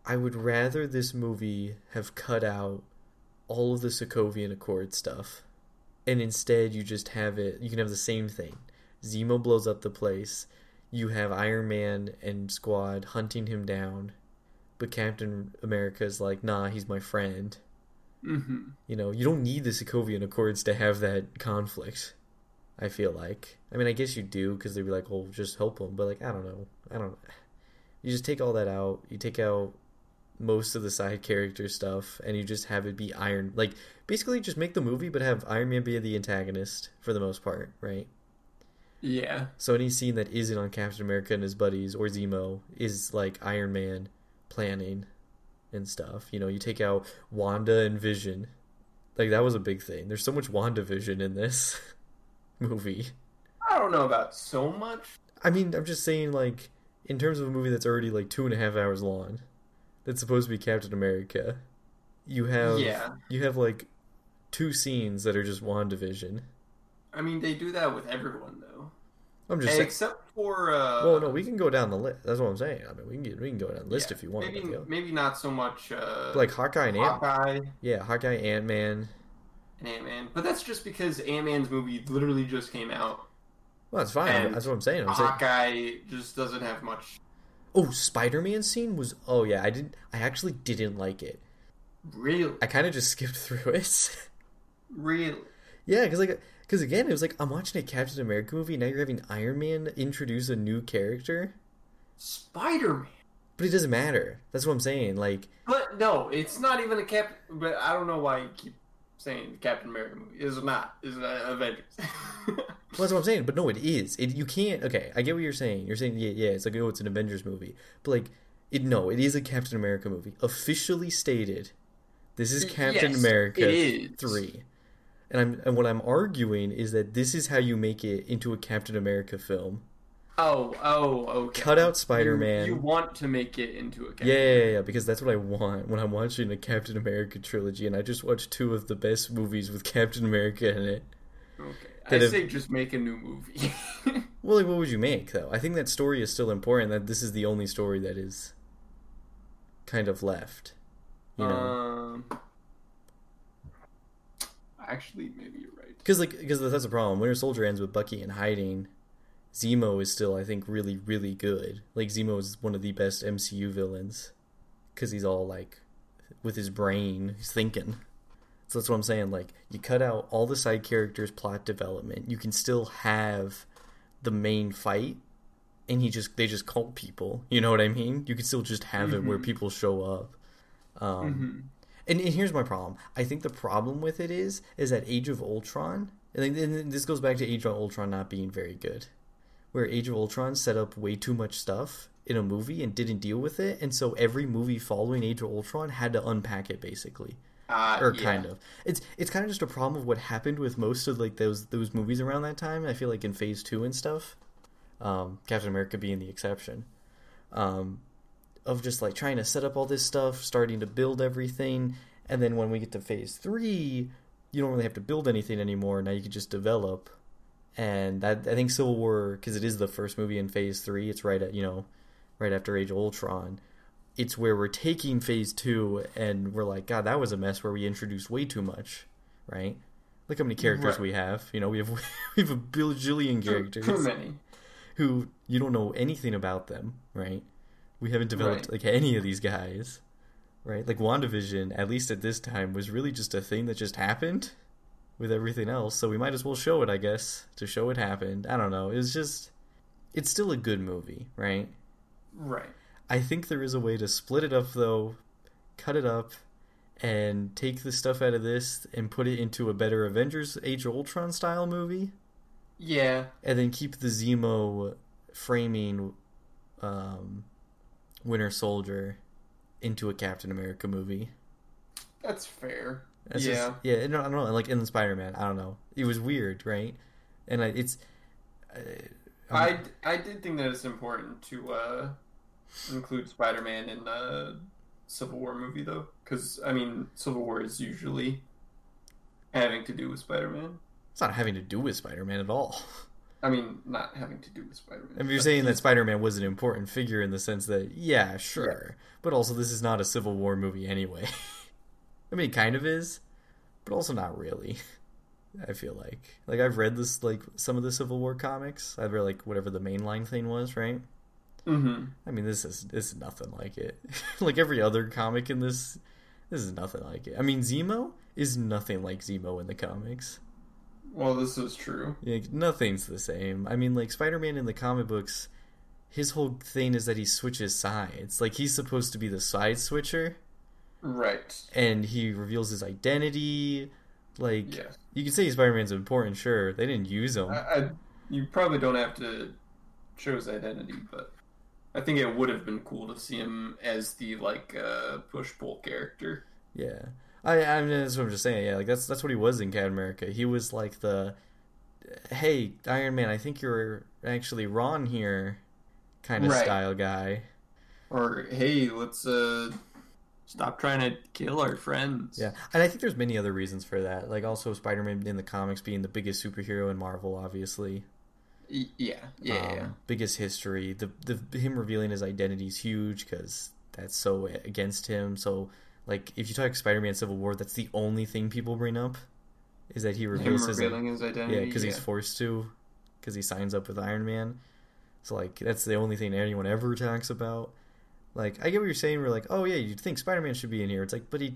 I would rather this movie have cut out all of the Sokovian Accord stuff, and instead you just have it. You can have the same thing. Zemo blows up the place. You have Iron Man and Squad hunting him down, but Captain America's like, nah, he's my friend.
Mm-hmm.
You know, you don't need the Sokovian Accords to have that conflict. I feel like. I mean, I guess you do because they'd be like, "Well, just help them," but like, I don't know. I don't. You just take all that out. You take out most of the side character stuff, and you just have it be Iron. Like, basically, just make the movie, but have Iron Man be the antagonist for the most part, right?
Yeah.
So any scene that isn't on Captain America and his buddies or Zemo is like Iron Man planning and stuff. You know, you take out Wanda and Vision. Like that was a big thing. There's so much Wanda Vision in this movie.
I don't know about so much.
I mean, I'm just saying like in terms of a movie that's already like two and a half hours long, that's supposed to be Captain America. You have
Yeah.
you have like two scenes that are just Wanda WandaVision.
I mean, they do that with everyone, though.
I'm just saying.
Except for. Uh,
Well, no, we can go down the list. That's what I'm saying. I mean, we can get, we can go down the list
yeah,
if you want.
Maybe,
to
maybe not so much. Uh,
like Hawkeye and Ant.
Hawkeye
Yeah, Hawkeye, Ant Man.
and Ant Man. But that's just because Ant Man's movie literally just came out.
Well, that's fine. That's what I'm saying. I'm saying.
Hawkeye just doesn't have much.
Oh, Spider Man scene was. Oh yeah, I didn't. I actually didn't like it.
Really?
I kind of just skipped through it.
Really?
yeah, because like, because again, it was like I'm watching a Captain America movie. Now you're having Iron Man introduce a new character,
Spider Man.
but it doesn't matter. That's what I'm saying. Like,
But no, it's not even a Cap. But I don't know why you keep saying Captain America movie. It's not. It's an Avengers.
well, that's what I'm saying. But no, it is. It you can't. Okay, I get what you're saying. You're saying yeah, yeah. It's like oh, it's an Avengers movie, but like, it no, it is a Captain America movie. Officially stated, this is Captain
Yes,
America
is.
three. And I'm and what I'm arguing is that this is how you make it into a Captain America film.
oh, oh, okay.
Cut out Spider-Man.
You, you want to make it into a Captain
Yeah, yeah, yeah, yeah, because that's what I want when I'm watching a Captain America trilogy, and I just watched two of the best movies with Captain America in it.
Okay. I
if-
say just make a new movie.
Well, like, what would you make though? I think that story is still important. That this is the only story that is kind of left. You know,
Um, actually, maybe you're right.
because like because that's a problem. Winter Soldier ends with Bucky in hiding. Zemo is still, I think, really really good. Like Zemo is one of the best MCU villains because he's all like with his brain, he's thinking. So that's what I'm saying. Like you cut out all the side characters' plot development, you can still have the main fight, and he just they just call people. You know what I mean? You can still just have it where
Mhm.
people show up. Um,
hmm
and, and here's my problem. I think the problem with it is is that Age of Ultron, and and this goes back to Age of Ultron not being very good, where Age of Ultron set up way too much stuff in a movie and didn't deal with it, and so every movie following Age of Ultron had to unpack it basically,
Uh,
or
yeah.
kind of. It's it's kind of just a problem of what happened with most of like those those movies around that time. I feel like in Phase Two and stuff, um, Captain America being the exception. Um, of just like trying to set up all this stuff, starting to build everything, and then when we get to phase three, you don't really have to build anything anymore. Now you can just develop, and that I think Civil War because it is the first movie in phase three. It's right at you know, right after Age of Ultron. It's where we're taking phase two, and we're like, God, that was a mess where we introduced way too much, right? Look how many characters
Right.
we have. You know, we have we have a bajillion characters
Too many.
who you don't know anything about them, right? We haven't developed
Right.
like any of these guys, right? Like WandaVision, at least at this time, was really just a thing that just happened with everything else. So we might as well show it, I guess, to show it happened. I don't know. It was just, it's still a good movie, right?
Right.
I think there is a way to split it up though, cut it up, and take the stuff out of this and put it into a better Avengers Age of Ultron style movie
Yeah.
and then keep the Zemo framing um, Winter Soldier into a Captain America movie.
That's fair.
That's
yeah.
just, yeah. No, I don't know. Like in Spider Man, I don't know. It was weird, right? And I, it's. Uh,
I, I did think that it's important to uh, include Spider-Man in the Civil War movie, though, because I mean, Civil War is usually having to do with Spider-Man.
it's not having to do with Spider Man at all.
I mean, not having to do with Spider-Man.
I mean, you're saying that Spider Man was an important figure in the sense that, yeah, sure, but also this is not a Civil War movie anyway. I mean, it kind of is, but also not really. I feel like, like I've read this, like some of the Civil War comics. I've read like whatever the mainline thing was, right?
Mhm.
I mean, this is this is nothing like it. like every other comic in this, this is nothing like it. I mean, Zemo is nothing like Zemo in the comics.
Well, this is true.
Like, nothing's the same. I mean, like Spider Man in the comic books, his whole thing is that he switches sides. Like he's supposed to be the side switcher,
Right.
and he reveals his identity. Like
Yeah.
you can say Spider Man's important, sure. They didn't use him.
I, I, you probably don't have to show his identity, but I think it would have been cool to see him as the like uh, push pull character.
Yeah, I I mean that's what I'm just saying. Yeah, like that's that's what he was in Captain America. He was like the, hey Iron Man, I think you're actually Ron here, kind of
Right.
style guy.
Or hey, let's uh stop trying to kill our friends.
Yeah, and I think there's many other reasons for that. Like also Spider-Man in the comics being the biggest superhero in Marvel, obviously.
Y- yeah, yeah,
Um,
yeah.
Biggest history. The the him revealing his identity is huge because that's so against him. So like if you talk Spider-Man Civil War, that's the only thing people bring up is that he reveals his
his identity.
yeah because he's forced to because he signs up with Iron Man. So like that's the only thing anyone ever talks about. Like I get what you're saying. We're like, oh yeah, you'd think Spider-Man should be in here. It's like, but he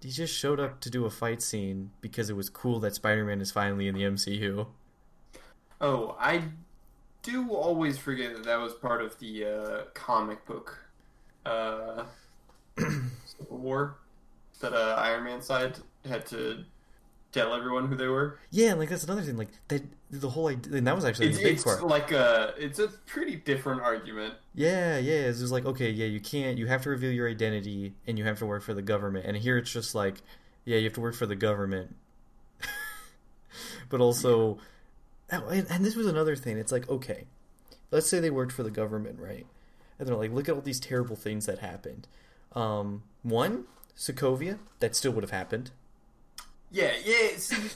he just showed up to do a fight scene because it was cool that Spider-Man is finally in the MCU.
Oh, I do always forget that that was part of the uh, comic book uh, Civil War. That uh, Iron Man side had to tell everyone who they were.
Yeah, and like that's another thing. Like that, the whole idea, and that was actually
It's,
the big
it's
part.
like a it's a pretty different argument.
Yeah, yeah. It's just like okay, yeah, you can't. You have to reveal your identity, and you have to work for the government. And here it's just like, yeah, you have to work for the government, but also, oh, and, and this was another thing. It's like okay, let's say they worked for the government, right? And they're like, look at all these terrible things that happened. Um, one, Sokovia, that still would have happened.
Yeah, yeah. See,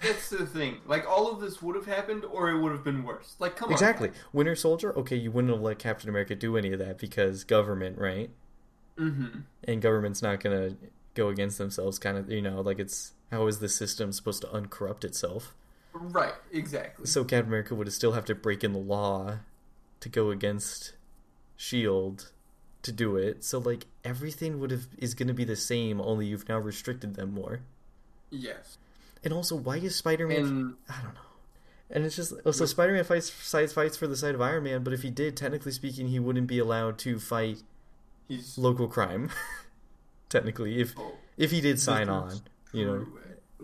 that's the thing. Like all of this would have happened, or it would have been worse. Like, come
Exactly.
on. Exactly.
Winter Soldier, okay, you wouldn't have let Captain America do any of that because government, right?
Mm-hmm.
and government's not gonna go against themselves. Kind of, you know, like it's how is the system supposed to uncorrupt itself?
Right. Exactly.
So Captain America would still have to break in the law to go against Shield to do it. So like everything would have is going to be the same, only you've now restricted them more.
yes.
And also, why is Spider Man?
And
I don't know. And it's just oh, so Spider Man fights fights fights for the side of Iron Man, but if he did, technically speaking, he wouldn't be allowed to fight
he's
local crime. technically, if
oh,
if he did sign on, you know,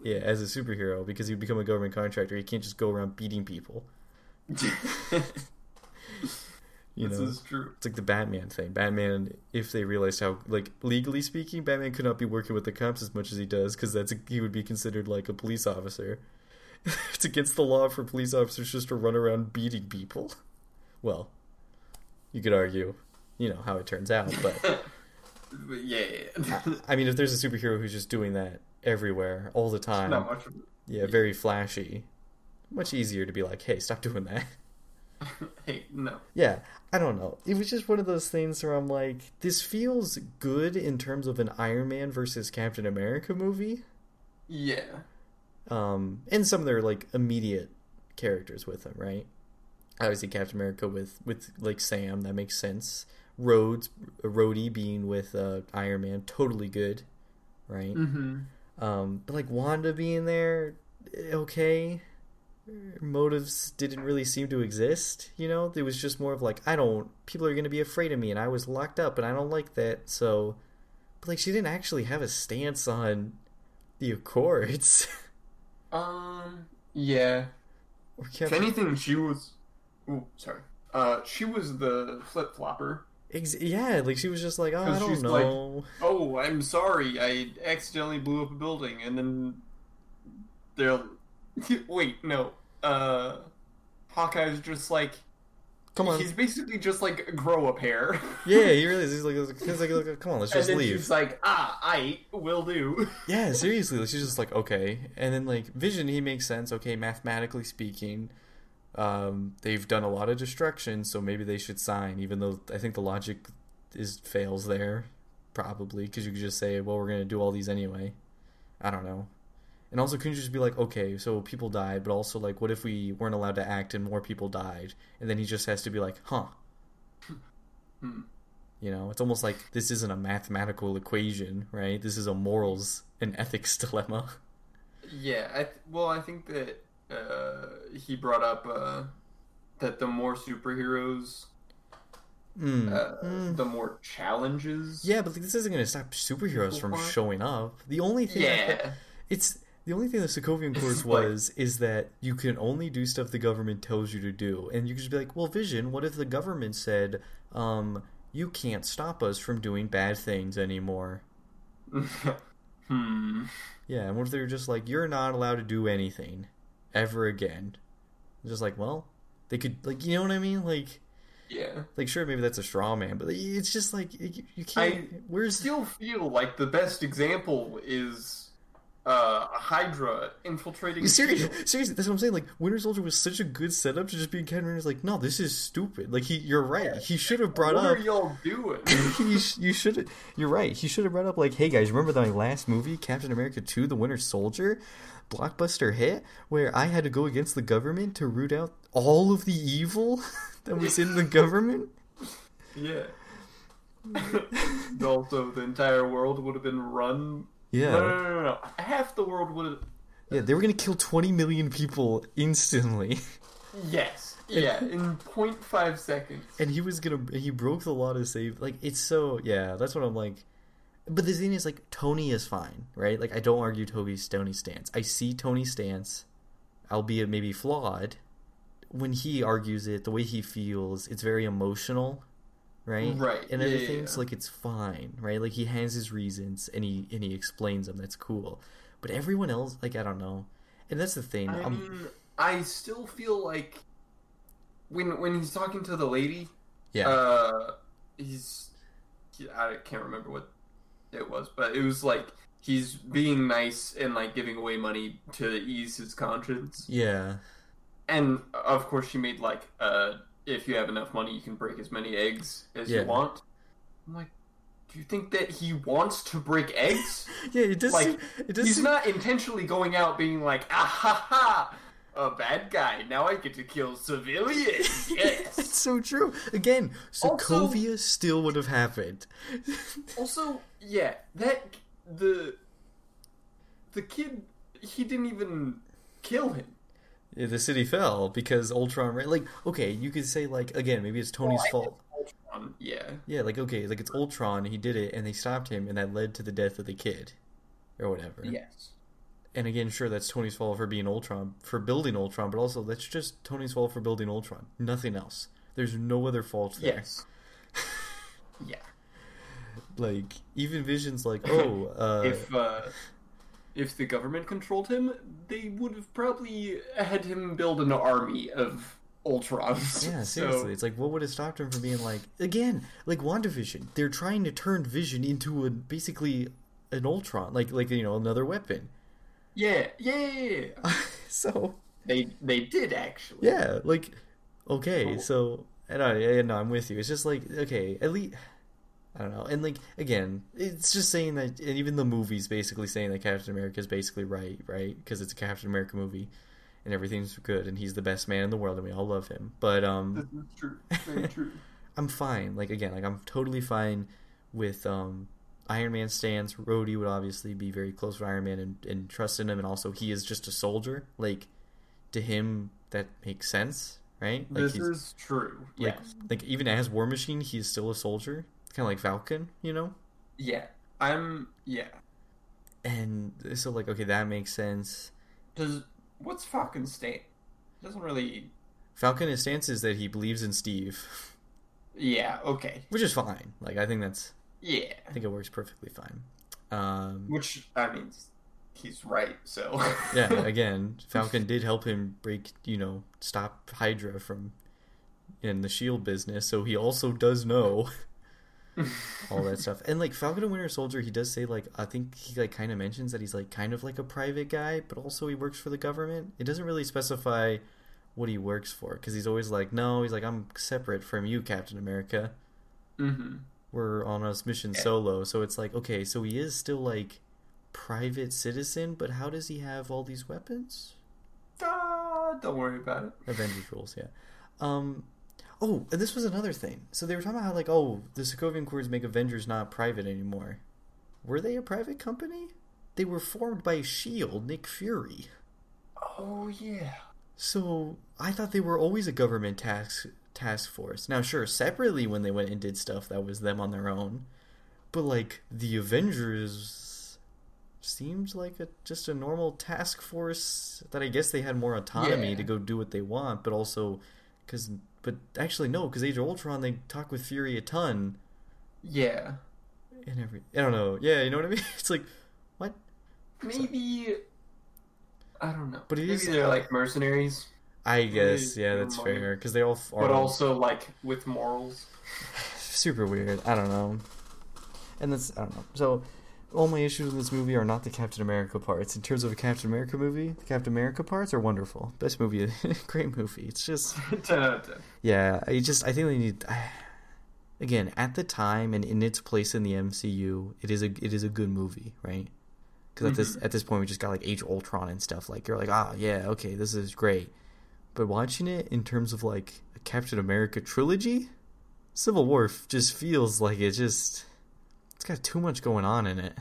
yeah, as a superhero, because he'd become a government contractor, he can't just go around beating people. You
this
know,
is true.
It's like the Batman thing. Batman, if they realized how, like, legally speaking, Batman could not be working with the cops as much as he does because that's a, he would be considered like a police officer. it's against the law for police officers just to run around beating people. Well, you could argue, you know how it turns out, but
But yeah, yeah.
I mean, if there's a superhero who's just doing that everywhere all the time,
not much of
yeah, very flashy, much easier to be like, hey, stop doing that.
hey, no.
Yeah, I don't know. It was just one of those things where I'm like, this feels good in terms of an Iron Man versus Captain America movie.
Yeah.
Um, and some of their like immediate characters with him, right? Obviously, Captain America with with like Sam, that makes sense. Rhodes, Rhodey being with uh, Iron Man, totally good, right?
Mm-hmm.
Um, but like Wanda being there, eh, okay. Motives didn't really seem to exist, you know? It was just more of like, I don't, people are going to be afraid of me and I was locked up and I don't like that, so. But like, she didn't actually have a stance on the Accords.
Um. Yeah. If anything, she was. Oh, sorry. Uh, she was the flip flopper.
Ex- yeah, like she was just like, oh, I don't
she's like-
know.
Oh, I'm sorry. I accidentally blew up a building, and then they're. Wait, no. Uh, Hawkeye's just like.
Come on.
He's basically just like grow a pair.
Yeah, he really is. He's like, he's like, like, come on, let's just and
then
leave.
she's like, ah, I will do.
Yeah, seriously. She's just like, okay. And then, like, Vision, he makes sense. Okay, mathematically speaking, um, they've done a lot of destruction, so maybe they should sign, even though I think the logic is fails there, probably, because you could just say, well, we're going to do all these anyway. I don't know. And also, couldn't you just be like, okay, so people died, but also, like, what if we weren't allowed to act and more people died? And then he just has to be like, huh.
Hmm.
You know, it's almost like this isn't a mathematical equation, right? This is a morals and ethics dilemma.
Yeah, I th- well, I think that uh, he brought up uh, that the more superheroes,
Mm.
uh,
Mm.
the more challenges.
Yeah, but like, this isn't going to stop superheroes from showing up. The only thing
yeah,
it's the only thing the Sokovian
Like-
was is that you can only do stuff the government tells you to do, and you could just be like, "Well, Vision, what if the government said, um, you can't stop us from doing bad things anymore?"
hmm.
Yeah, and what if they were just like, "You're not allowed to do anything ever again"? Just like, well, they could like, you know what I mean? Like,
Yeah,
like sure, maybe that's a straw man, but it's just like you, you can't.
I
where's
still feel like the best example is uh, Hydra infiltrating.
You serious,
S.H.I.E.L.D..
seriously, that's what I'm saying. Like Winter Soldier was such a good setup to just be in Captain America's like, no, this is stupid. Like he, you're right. He should have brought
What
up.
are y'all doing?
you, you should. You're right. He should have brought up like, hey guys, remember my last movie, Captain America Two: The Winter Soldier, blockbuster hit, where I had to go against the government to root out all of the evil that was in the government.
yeah. also, the entire world would have been run.
Yeah,
No, no, no, no. Half the world would have.
yeah, they were gonna kill 20 million people instantly.
Yes. Yeah, in 0.5 seconds.
and he was gonna he broke the law to save like it's so yeah that's what i'm like but the thing is like tony is fine right like i don't argue toby's tony stance i see tony's stance albeit maybe flawed when he argues it the way he feels it's very emotional right?
Right,
and
yeah,
other
yeah, yeah.
like it's fine right? Like he has his reasons and he and he explains them. That's cool. But everyone else like i don't know. And that's the thing.
I
I'm-
mean, I still feel like when when he's talking to the lady,
yeah.
uh, he's he, I can't remember what it was, but it was like he's being nice and like giving away money to ease his conscience.
yeah.
And of course, she made like, uh, if you have enough money, you can break as many eggs as
Yeah.
you want. I'm like, Do you think that he wants to break eggs?
Yeah, it does.
Like,
seem, it does.
He's
seem-
not intentionally going out being like, ah ha ha, a bad guy. Now I get to kill civilians. Yes.
it's so true. Again,
Also-
Sokovia still would have happened.
also, yeah, that the the kid he didn't even kill him.
The city fell because Ultron. ran- Like, okay, you could say like again, maybe it's Tony's
Well,
fault.
Ultron, yeah.
Yeah, like okay, like it's Ultron. He did it, and they stopped him, and that led to the death of the kid, or whatever.
Yes.
And again, sure, that's Tony's fault for being Ultron, for building Ultron, but also that's just Tony's fault for building Ultron. Nothing else. There's no other fault there.
Yes. yeah.
Like even Vision's like, oh, uh,
if uh, if the government controlled him, they would have probably had him build an army of Ultrons.
yeah,
So-
seriously, it's like what would have stopped him from being like again, like WandaVision? They're trying to turn Vision into a basically an Ultron, like like you know another weapon.
yeah, yeah, yeah, yeah.
so
They they did actually.
yeah, like okay,
Oh.
so I know, yeah, no, I'm with you. It's just like okay, at least I don't know, and like again, it's just saying that, and even the movie's basically saying that Captain America is basically right, right? Because it's a Captain America movie, and everything's good, and he's the best man in the world, and we all love him. But um,
This true. Very true.
I'm fine. Like again, like I'm totally fine with um Iron Man stands. Rhodey would obviously be very close with Iron Man and, and trust in him, and also he is just a soldier. Like to him, that makes sense, right? Like
this is true.
like
yes.
like even as War Machine, he's still a soldier, kind of like Falcon, you know.
Yeah. I'm. Yeah.
And so like okay, that makes sense.
Does what's Falcon's state? Doesn't really.
Falcon his stance is that he believes in Steve,
Yeah. Okay.
which is fine. Like I think that's
Yeah.
I think it works perfectly fine. Um,
Which I mean, he's right. So.
yeah, again, Falcon did help him break, you know, stop Hydra from in the shield business, so he also does know all that stuff. And like Falcon and Winter Soldier, he does say like I think he like kind of mentions that he's like kind of like a private guy, but also he works for the government. It doesn't really specify what he works for because he's always like, no, he's like I'm separate from you, Captain America.
hmm
We're on a mission
Yeah.
solo, so it's like okay, so he is still like private citizen, but how does he have all these weapons?
Uh, don't worry about it.
Avengers rules, yeah. Um, oh, and this was another thing. So they were talking about how like, oh, the Sokovian Accords make Avengers not private anymore. Were they a private company? They were formed by Shield, Nick Fury.
Oh yeah.
So I thought they were always a government task task force. Now, sure, separately when they went and did stuff, that was them on their own. But like the Avengers seemed like a just a normal task force that I guess they had more autonomy
Yeah.
to go do what they want, but also because but actually no, because Age of Ultron they talk with Fury a ton
Yeah.
and every I don't know, yeah, you know what I mean? It's like what?
Maybe. I don't know.
But it
Maybe
is-
they're like mercenaries,
I guess yeah, that's fair because they all are
but also like with morals.
super weird. I don't know. And that's I don't know. So all my issues with this movie are not the Captain America parts. In terms of a Captain America movie, the Captain America parts are wonderful. Best movie, great movie. It's just
Da-da.
yeah. I just I think they need. Again, at the time and in its place in the MCU, it is a it is a good movie, right? Because at this at this point we just got like Age Ultron and stuff. Like you're like, ah, yeah, okay, this is great. But watching it in terms of like a Captain America trilogy, Civil War just feels like it just got too much going on in it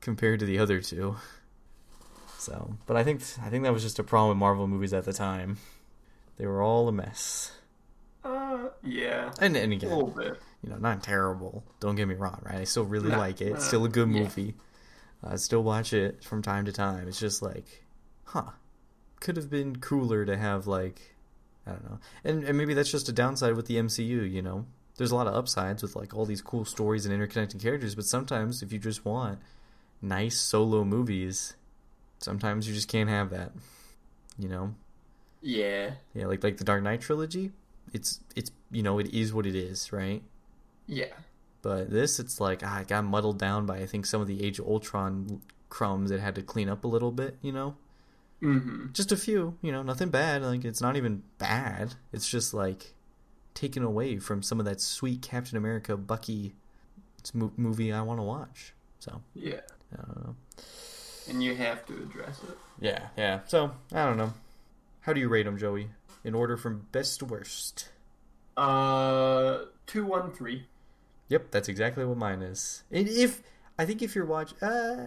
compared to the other two. So, but I think I think that was just a problem with Marvel movies at the time. They were all a mess.
Uh, yeah.
And and
A little bit.
you know, not terrible. Don't get me wrong, right? I still really
No,
like it. It's still a good
yeah.
movie. I still watch it from time to time. It's just like, huh, could have been cooler to have like, I don't know. And and maybe that's just a downside with the MCU. You know, there's a lot of upsides with like all these cool stories and interconnected characters. But sometimes if you just want nice solo movies, sometimes you just can't have that. You know,
Yeah.
yeah, like like the Dark Knight trilogy. It's it's you know it is what it is, right?
Yeah.
But this, it's like ah, it got muddled down by I think some of the Age of Ultron crumbs it had to clean up a little bit. You know,
Mm-hmm.
just a few. You know, nothing bad. Like it's not even bad. It's just like taken away from some of that sweet Captain America Bucky it's a mo- movie I want to watch. So
Yeah,
I don't know.
and you have to address it.
Yeah, yeah. So I don't know. How do you rate them, Joey? In order from best to worst.
Uh, two one three.
Yep, that's exactly what mine is. And if I think if you're watch, uh,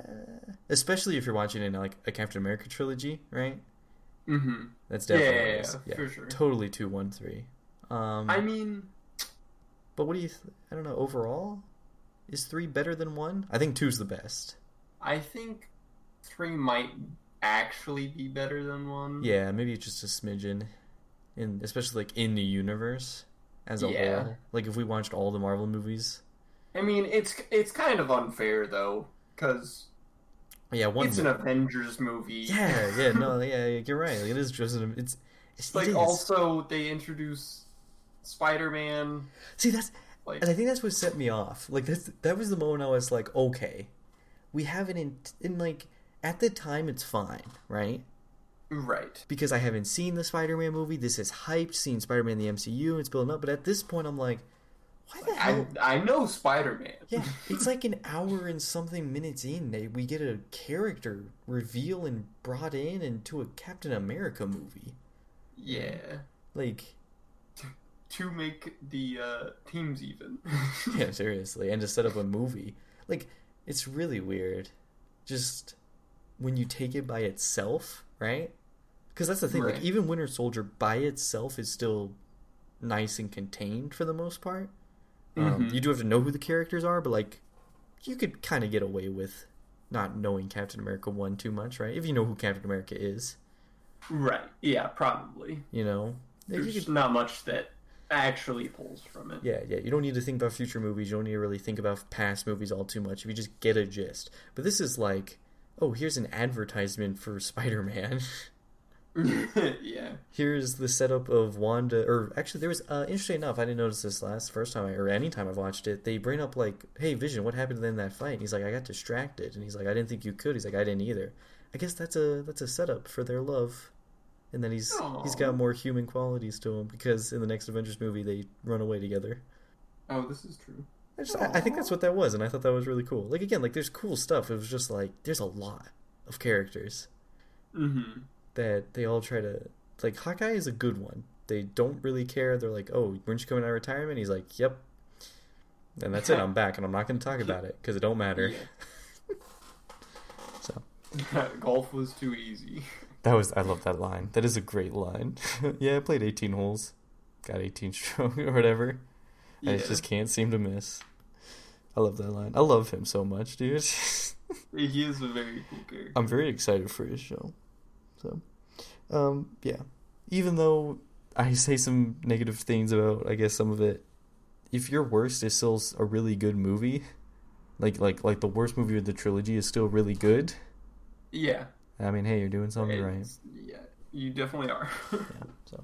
especially if you're watching in like a Captain America trilogy, right?
Mm-hmm.
That's definitely
yeah,
is.
yeah, for sure.
Totally two one three. Um,
I mean,
but what do you? Th- I don't know. Overall, is three better than one? I think two's the best.
I think three might actually be better than one.
Yeah, maybe it's just a smidgen, in especially like in the universe as a
Yeah.
whole. Like if we watched all the Marvel movies.
I mean, it's it's kind of unfair though, because
Yeah, one.
it's an Avengers movie.
Yeah, yeah, no, yeah, you're right. Like, It is just an, it's. It's
It's like
it is.
also they introduce Spider-Man.
See, that's
Like,
and I think that's what set me off. Like that's that was the moment I was like, okay, we haven't in in like at the time it's fine, right?
right.
Because I haven't seen the Spider-Man movie. This is hyped. Seeing Spider-Man in the MCU, it's building up. But at this point, I'm like, why the hell?
I I know Spider-Man.
Yeah, it's like an hour and something minutes in, they, we get a character reveal and brought in into a Captain America movie.
yeah.
Like,
To make the uh, teams even.
yeah, seriously, and to set up a movie, like, it's really weird. Just when you take it by itself, right? Because that's the thing.
Right.
Like, even Winter Soldier by itself is still nice and contained for the most part. Um,
Mhm.
you do have to know who the characters are, but like, you could kind of get away with not knowing Captain America one too much, right? If you know who Captain America is,
Right. Yeah. Probably.
you know,
There's
could-
not much that actually pulls from it.
yeah, yeah. You don't need to think about future movies. You don't need to really think about past movies all too much. If you just get a gist. But this is like, oh, here's an advertisement for Spider-Man.
yeah.
here's the setup of Wanda. Or actually, there was uh, interesting enough. I didn't notice this last first time I, or any time I've watched it. They bring up like, hey, Vision, what happened to in that fight? And he's like, I got distracted. And he's like, I didn't think you could. He's like, I didn't either. I guess that's a that's a setup for their love. And then he's he's got more human qualities to him because in the next Avengers movie they run away together.
Oh, this is true.
I just I, I think that's what that was, and I thought that was really cool. Like again, like there's cool stuff. It was just like there's a lot of characters
Mm-hmm.
that they all try to like. Hawkeye is a good one. They don't really care. They're like, oh, weren't you coming out of retirement? He's like, yep. And that's it. I'm back, and I'm not going to talk about it because it don't matter. So
Golf was too easy.
That was I love that line. That is a great line. yeah, I played 18 holes, got 18 stroke or whatever. I just can't seem to miss. I love that line. I love him so much, dude.
He is a very cool character.
I'm very excited for his show. So, um, yeah. Even though I say some negative things about, I guess some of it. If your worst is still a really good movie, like like like the worst movie of the trilogy is still really good.
Yeah.
I mean, hey, you're doing something right.
Yeah. You definitely are.
Yeah. So,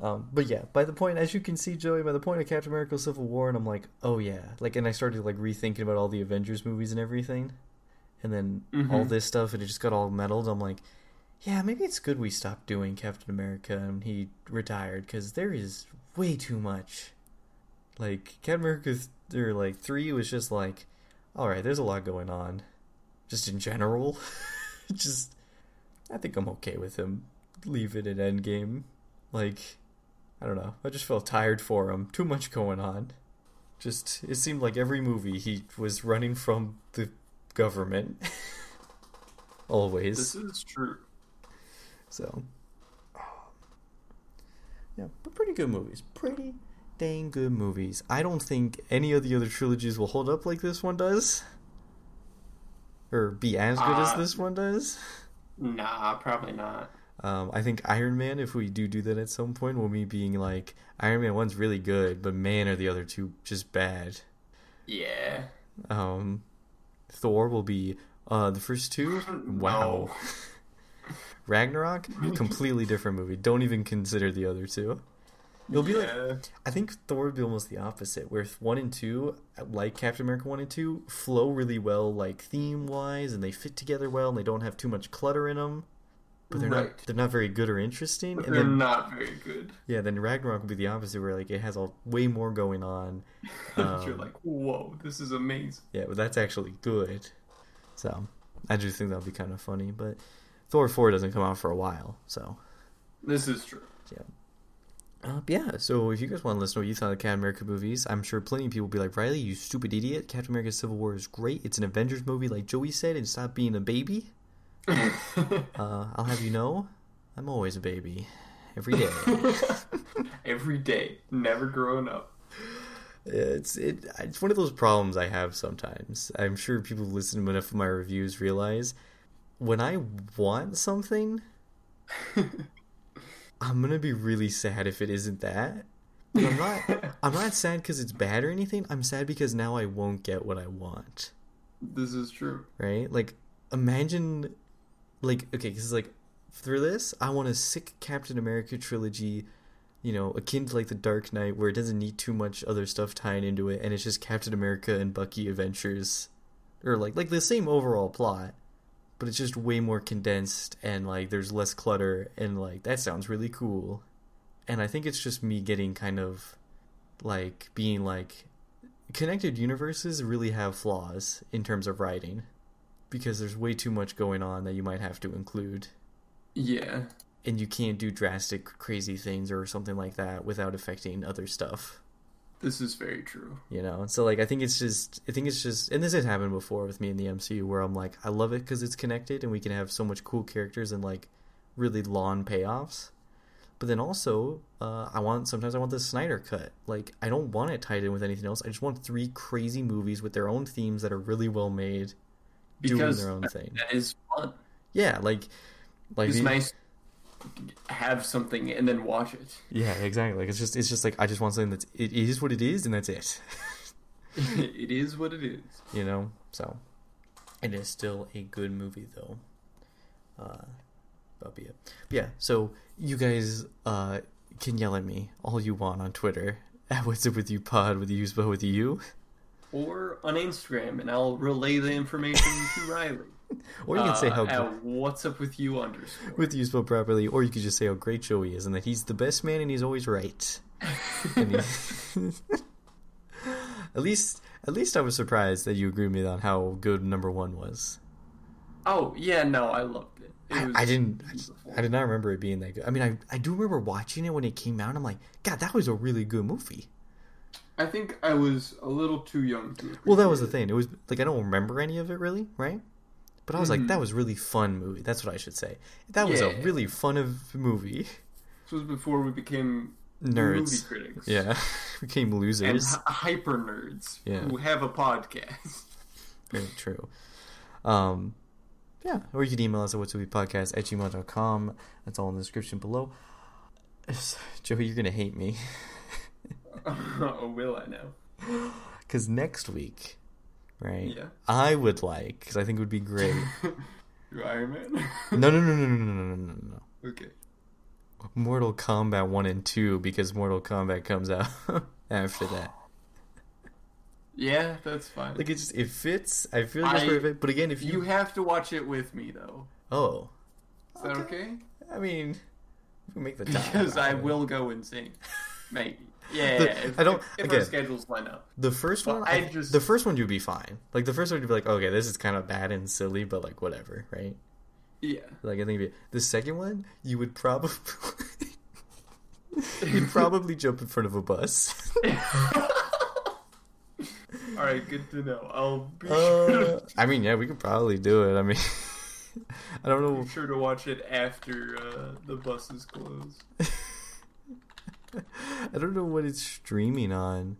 um, but yeah, by the point, as you can see, Joey, by the point of Captain America: Civil War, and I'm like, oh yeah, like, and I started like rethinking about all the Avengers movies and everything, and then all
Mhm.
this stuff, and it just got all muddled. I'm like, yeah, maybe it's good we stopped doing Captain America and he retired because there is way too much. Like Captain America, th- or like three was just like, all right, there's a lot going on, just in general. just, I think I'm okay with him. Leave it at Endgame. Like, I don't know. I just felt tired for him. Too much going on. Just, it seemed like every movie he was running from the government. Always.
this is true.
So, yeah, but pretty good movies. Pretty dang good movies. I don't think any of the other trilogies will hold up like this one does, or be as good as
Uh,
this one does.
Nah, probably not.
Um, I think Iron Man, if we do do that at some point, will me being like Iron Man one's really good, but man, are the other two just bad.
Yeah.
Um, Thor will be uh the first two. Wow. Ragnarok, completely different movie. Don't even consider the other two. It'll be like I think Thor would be almost the opposite, where one and two, like Captain America one and two, flow really well, like theme wise, and they fit together well, and they don't have too much clutter in them. but they're
Right.
not they're not very good or interesting.
But
and
they're
then
not very good.
yeah, then Ragnarok would be the opposite, where like it has all way more going on.
You're
Um,
like, whoa, this is amazing.
Yeah, but that's actually good. So I do think that'll be kind of funny. But Thor four doesn't come out for a while, so
This is true.
Uh, yeah, so if you guys want to listen to what you thought of Captain America movies, I'm sure plenty of people will be like, Riley, you stupid idiot. Captain America Civil War is great. It's an Avengers movie, like Joey said, and stop being a baby. Uh, I'll have you know, I'm always a baby. Every day.
Every day, never growing up.
it's it, it's one of those problems I have sometimes. I'm sure people who listen to enough of my reviews realize when I want something, I'm gonna be really sad if it isn't that. But I'm not. I'm not sad because it's bad or anything. I'm sad because now I won't get what I want.
this is true.
Right? Like, imagine, like, okay, because like through this, I want a sick Captain America trilogy. You know, akin to like the Dark Knight, where it doesn't need too much other stuff tying into it, and it's just Captain America and Bucky adventures, or like like the same overall plot, but it's just way more condensed and like there's less clutter, and like that sounds really cool. And I think it's just me getting kind of like being like connected universes really have flaws in terms of writing because there's way too much going on that you might have to include
Yeah.
and you can't do drastic crazy things or something like that without affecting other stuff
This is very true.
you know so like i think it's just i think it's just and this has happened before with me in the mcu where i'm like i love it because it's connected and we can have so much cool characters and like really long payoffs but then also uh, i want sometimes i want the snyder cut like i don't want it tied in with anything else i just want three crazy movies with their own themes that are really well made doing their own thing
that is fun.
yeah like like
It's nice have something and then watch it.
yeah exactly like it's just it's just like i just want something that's it is what it is and that's it
it is what it is.
you know so it is still a good movie though uh that'll be it. but yeah so you guys uh can yell at me all you want on twitter at what's up with you pod with you with you
Or on Instagram, and I'll relay the information to Riley.
or you can say
Uh,
how
at what's up with you underscore.
with you spelled properly or you could just say how great joey is and that he's the best man and he's always right he- at least at least i was surprised that you agreed with me on how good number one was
oh yeah, no, I loved it. it
I,
was
I didn't. I,
beautiful.
I did not remember it being that good. I mean, I I do remember watching it when it came out. I'm like, God, that was a really good movie.
I think I was a little too young to.
Well, that was the thing. It was like I don't remember any of it really, right? But I was like,
Mhm.
that was really fun movie. That's what I should say. That was a really fun of movie.
This was before we became
nerds, movie
critics.
yeah, became
And
losers.
hy- hyper nerds
Yeah.
who have a podcast.
Very true. Um, yeah, or you can email us at what's podcast at gmail.com. That's all in the description below. Joey, you're gonna hate me.
oh, will I now?
Because next week, right?
Yeah.
I would like, because I think it would be great.
Iron Man.
No, no, no, no, no, no, no, no, no, no.
Okay.
Mortal Kombat 1 and 2, because Mortal Kombat comes out after that.
Yeah, that's fine.
Like, it just, it fits. I feel like
I-
perfect. But again, if you.
you have to watch it with me though.
oh.
Is that okay?
I mean, we make the time.
Because I
it.
will go insane. Maybe. Yeah.
The-
if,
I don't-
If, if
again.
our schedules line up.
The first
Well,
one,
I just-
the first one you'd be fine. Like the first one you'd be like, okay, this is kind of bad and silly, but like whatever, right?
Yeah.
Like I think be, the second one, you would probably you'd probably jump in front of a bus.
All right. Good to know. I'll be sure,
Uh, I mean, yeah, we could probably do it. I mean, I don't know.
be sure to watch it after uh, the buses close.
I don't know what it's streaming on.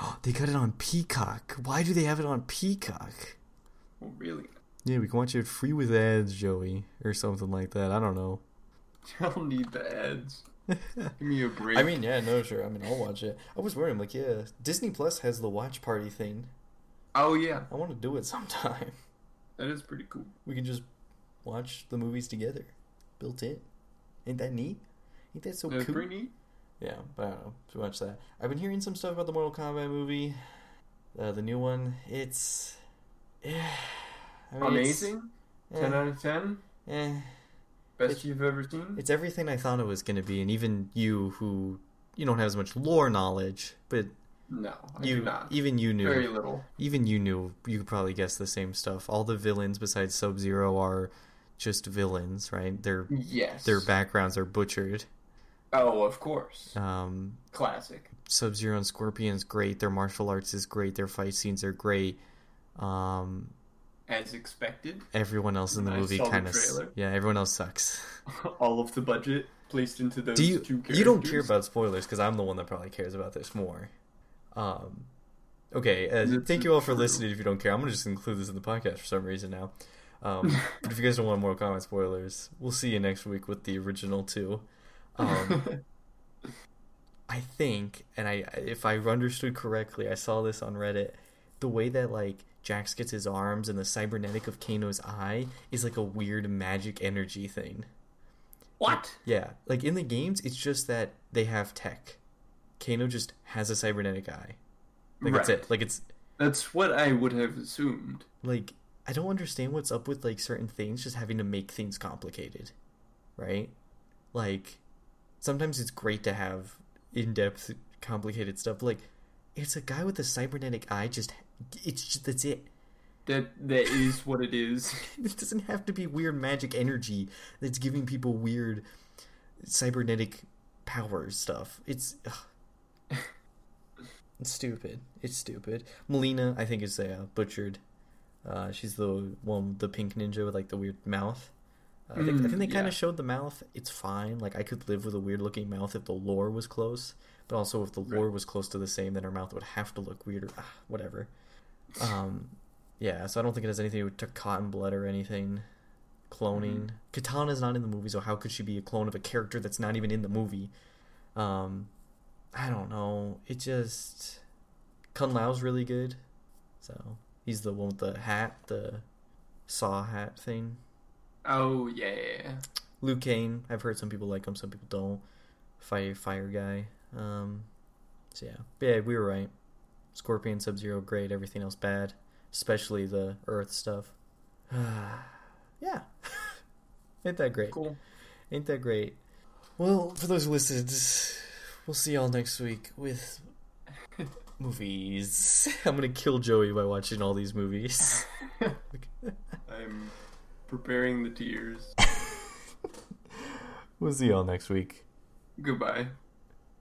They got it on Peacock. Why do they have it on Peacock?
Well, really.
Yeah, we can watch it free with ads, Joey, or something like that. I don't know.
I don't need the ads. Give me a break.
I mean, yeah, no, sure. I mean, I'll watch it. I was wondering, like, yeah, Disney Plus has the watch party thing.
oh yeah,
I want to do it sometime.
that is pretty cool.
We can just watch the movies together, built in. Ain't that neat? Ain't that so
That's
cool?
pretty neat.
Yeah, but I don't know. Too much that. I've been hearing some stuff about the Mortal Kombat movie, uh, the new one. It's, yeah, I mean, it's-
Amazing.
eh,
Ten out of ten.
eh.
Best
It's-
you've ever seen?
It's everything I thought it was going to be, and even you, who you don't have as much lore knowledge, but
No, I
you,
do not.
even you knew,
Very little.
even you knew, you could probably guess the same stuff. All the villains besides Sub Zero are just villains, right? Their
Yes.
their backgrounds are butchered.
Oh, of course.
Um,
Classic.
Sub Zero and Scorpion's great. Their martial arts is great. Their fight scenes are great. Um,
As expected.
everyone else in the
I
movie kind of yeah. Everyone else sucks.
All of the budget placed into those
Do you
two characters.
you don't care about spoilers because I'm the one that probably cares about this more. Um, okay, uh, thank you all for listening. If you don't care, I'm gonna just include this in the podcast for some reason now. Um, but if you guys don't want more comment spoilers, we'll see you next week with the original two. Um, I think, and I if I understood correctly, I saw this on Reddit. The way that like Jax gets his arms and the cybernetic of Kano's eye is like a weird magic energy thing.
what?
Yeah, like in the games, it's just that they have tech. Kano just has a cybernetic eye. Like that's it. Like it's
That's what I would have assumed.
like I don't understand what's up with like certain things just having to make things complicated, right? Like sometimes it's great to have in-depth, complicated stuff. Like it's a guy with a cybernetic eye. Just it's just that's it.
That that is what it is.
It doesn't have to be weird magic energy that's giving people weird cybernetic power stuff. It's it's stupid. It's stupid. Mileena, I think, is uh, butchered. Uh, she's the one, the pink ninja with like the weird mouth. Uh, I think, I
Mm,
think they kind
yeah.
of showed the mouth. It's fine. Like I could live with a weird looking mouth if the lore was close, but also if the lore
Right.
was close to the same, then her mouth would have to look weirder. Ah, whatever. Um, yeah. So I don't think it has anything to do with cotton blood or anything. Cloning. Kitana's not in the movie, so how could she be a clone of a character that's not even in the movie? Um, I don't know. It just Kung Lao's really good. So he's the one with the hat, the saw hat thing.
Oh yeah, yeah, yeah.
Liu Kang, I've heard some people like him, some people don't. Fire Fire guy. Um, so yeah, But yeah, we were right. Scorpion, Sub Zero, great. Everything else bad, especially the Earth stuff. yeah, ain't that great?
Cool.
Ain't that great? Well, for those who listened, we'll see y'all next week with movies. I'm gonna kill Joey by watching all these movies.
I'm preparing the tears.
we'll see y'all next week.
Goodbye.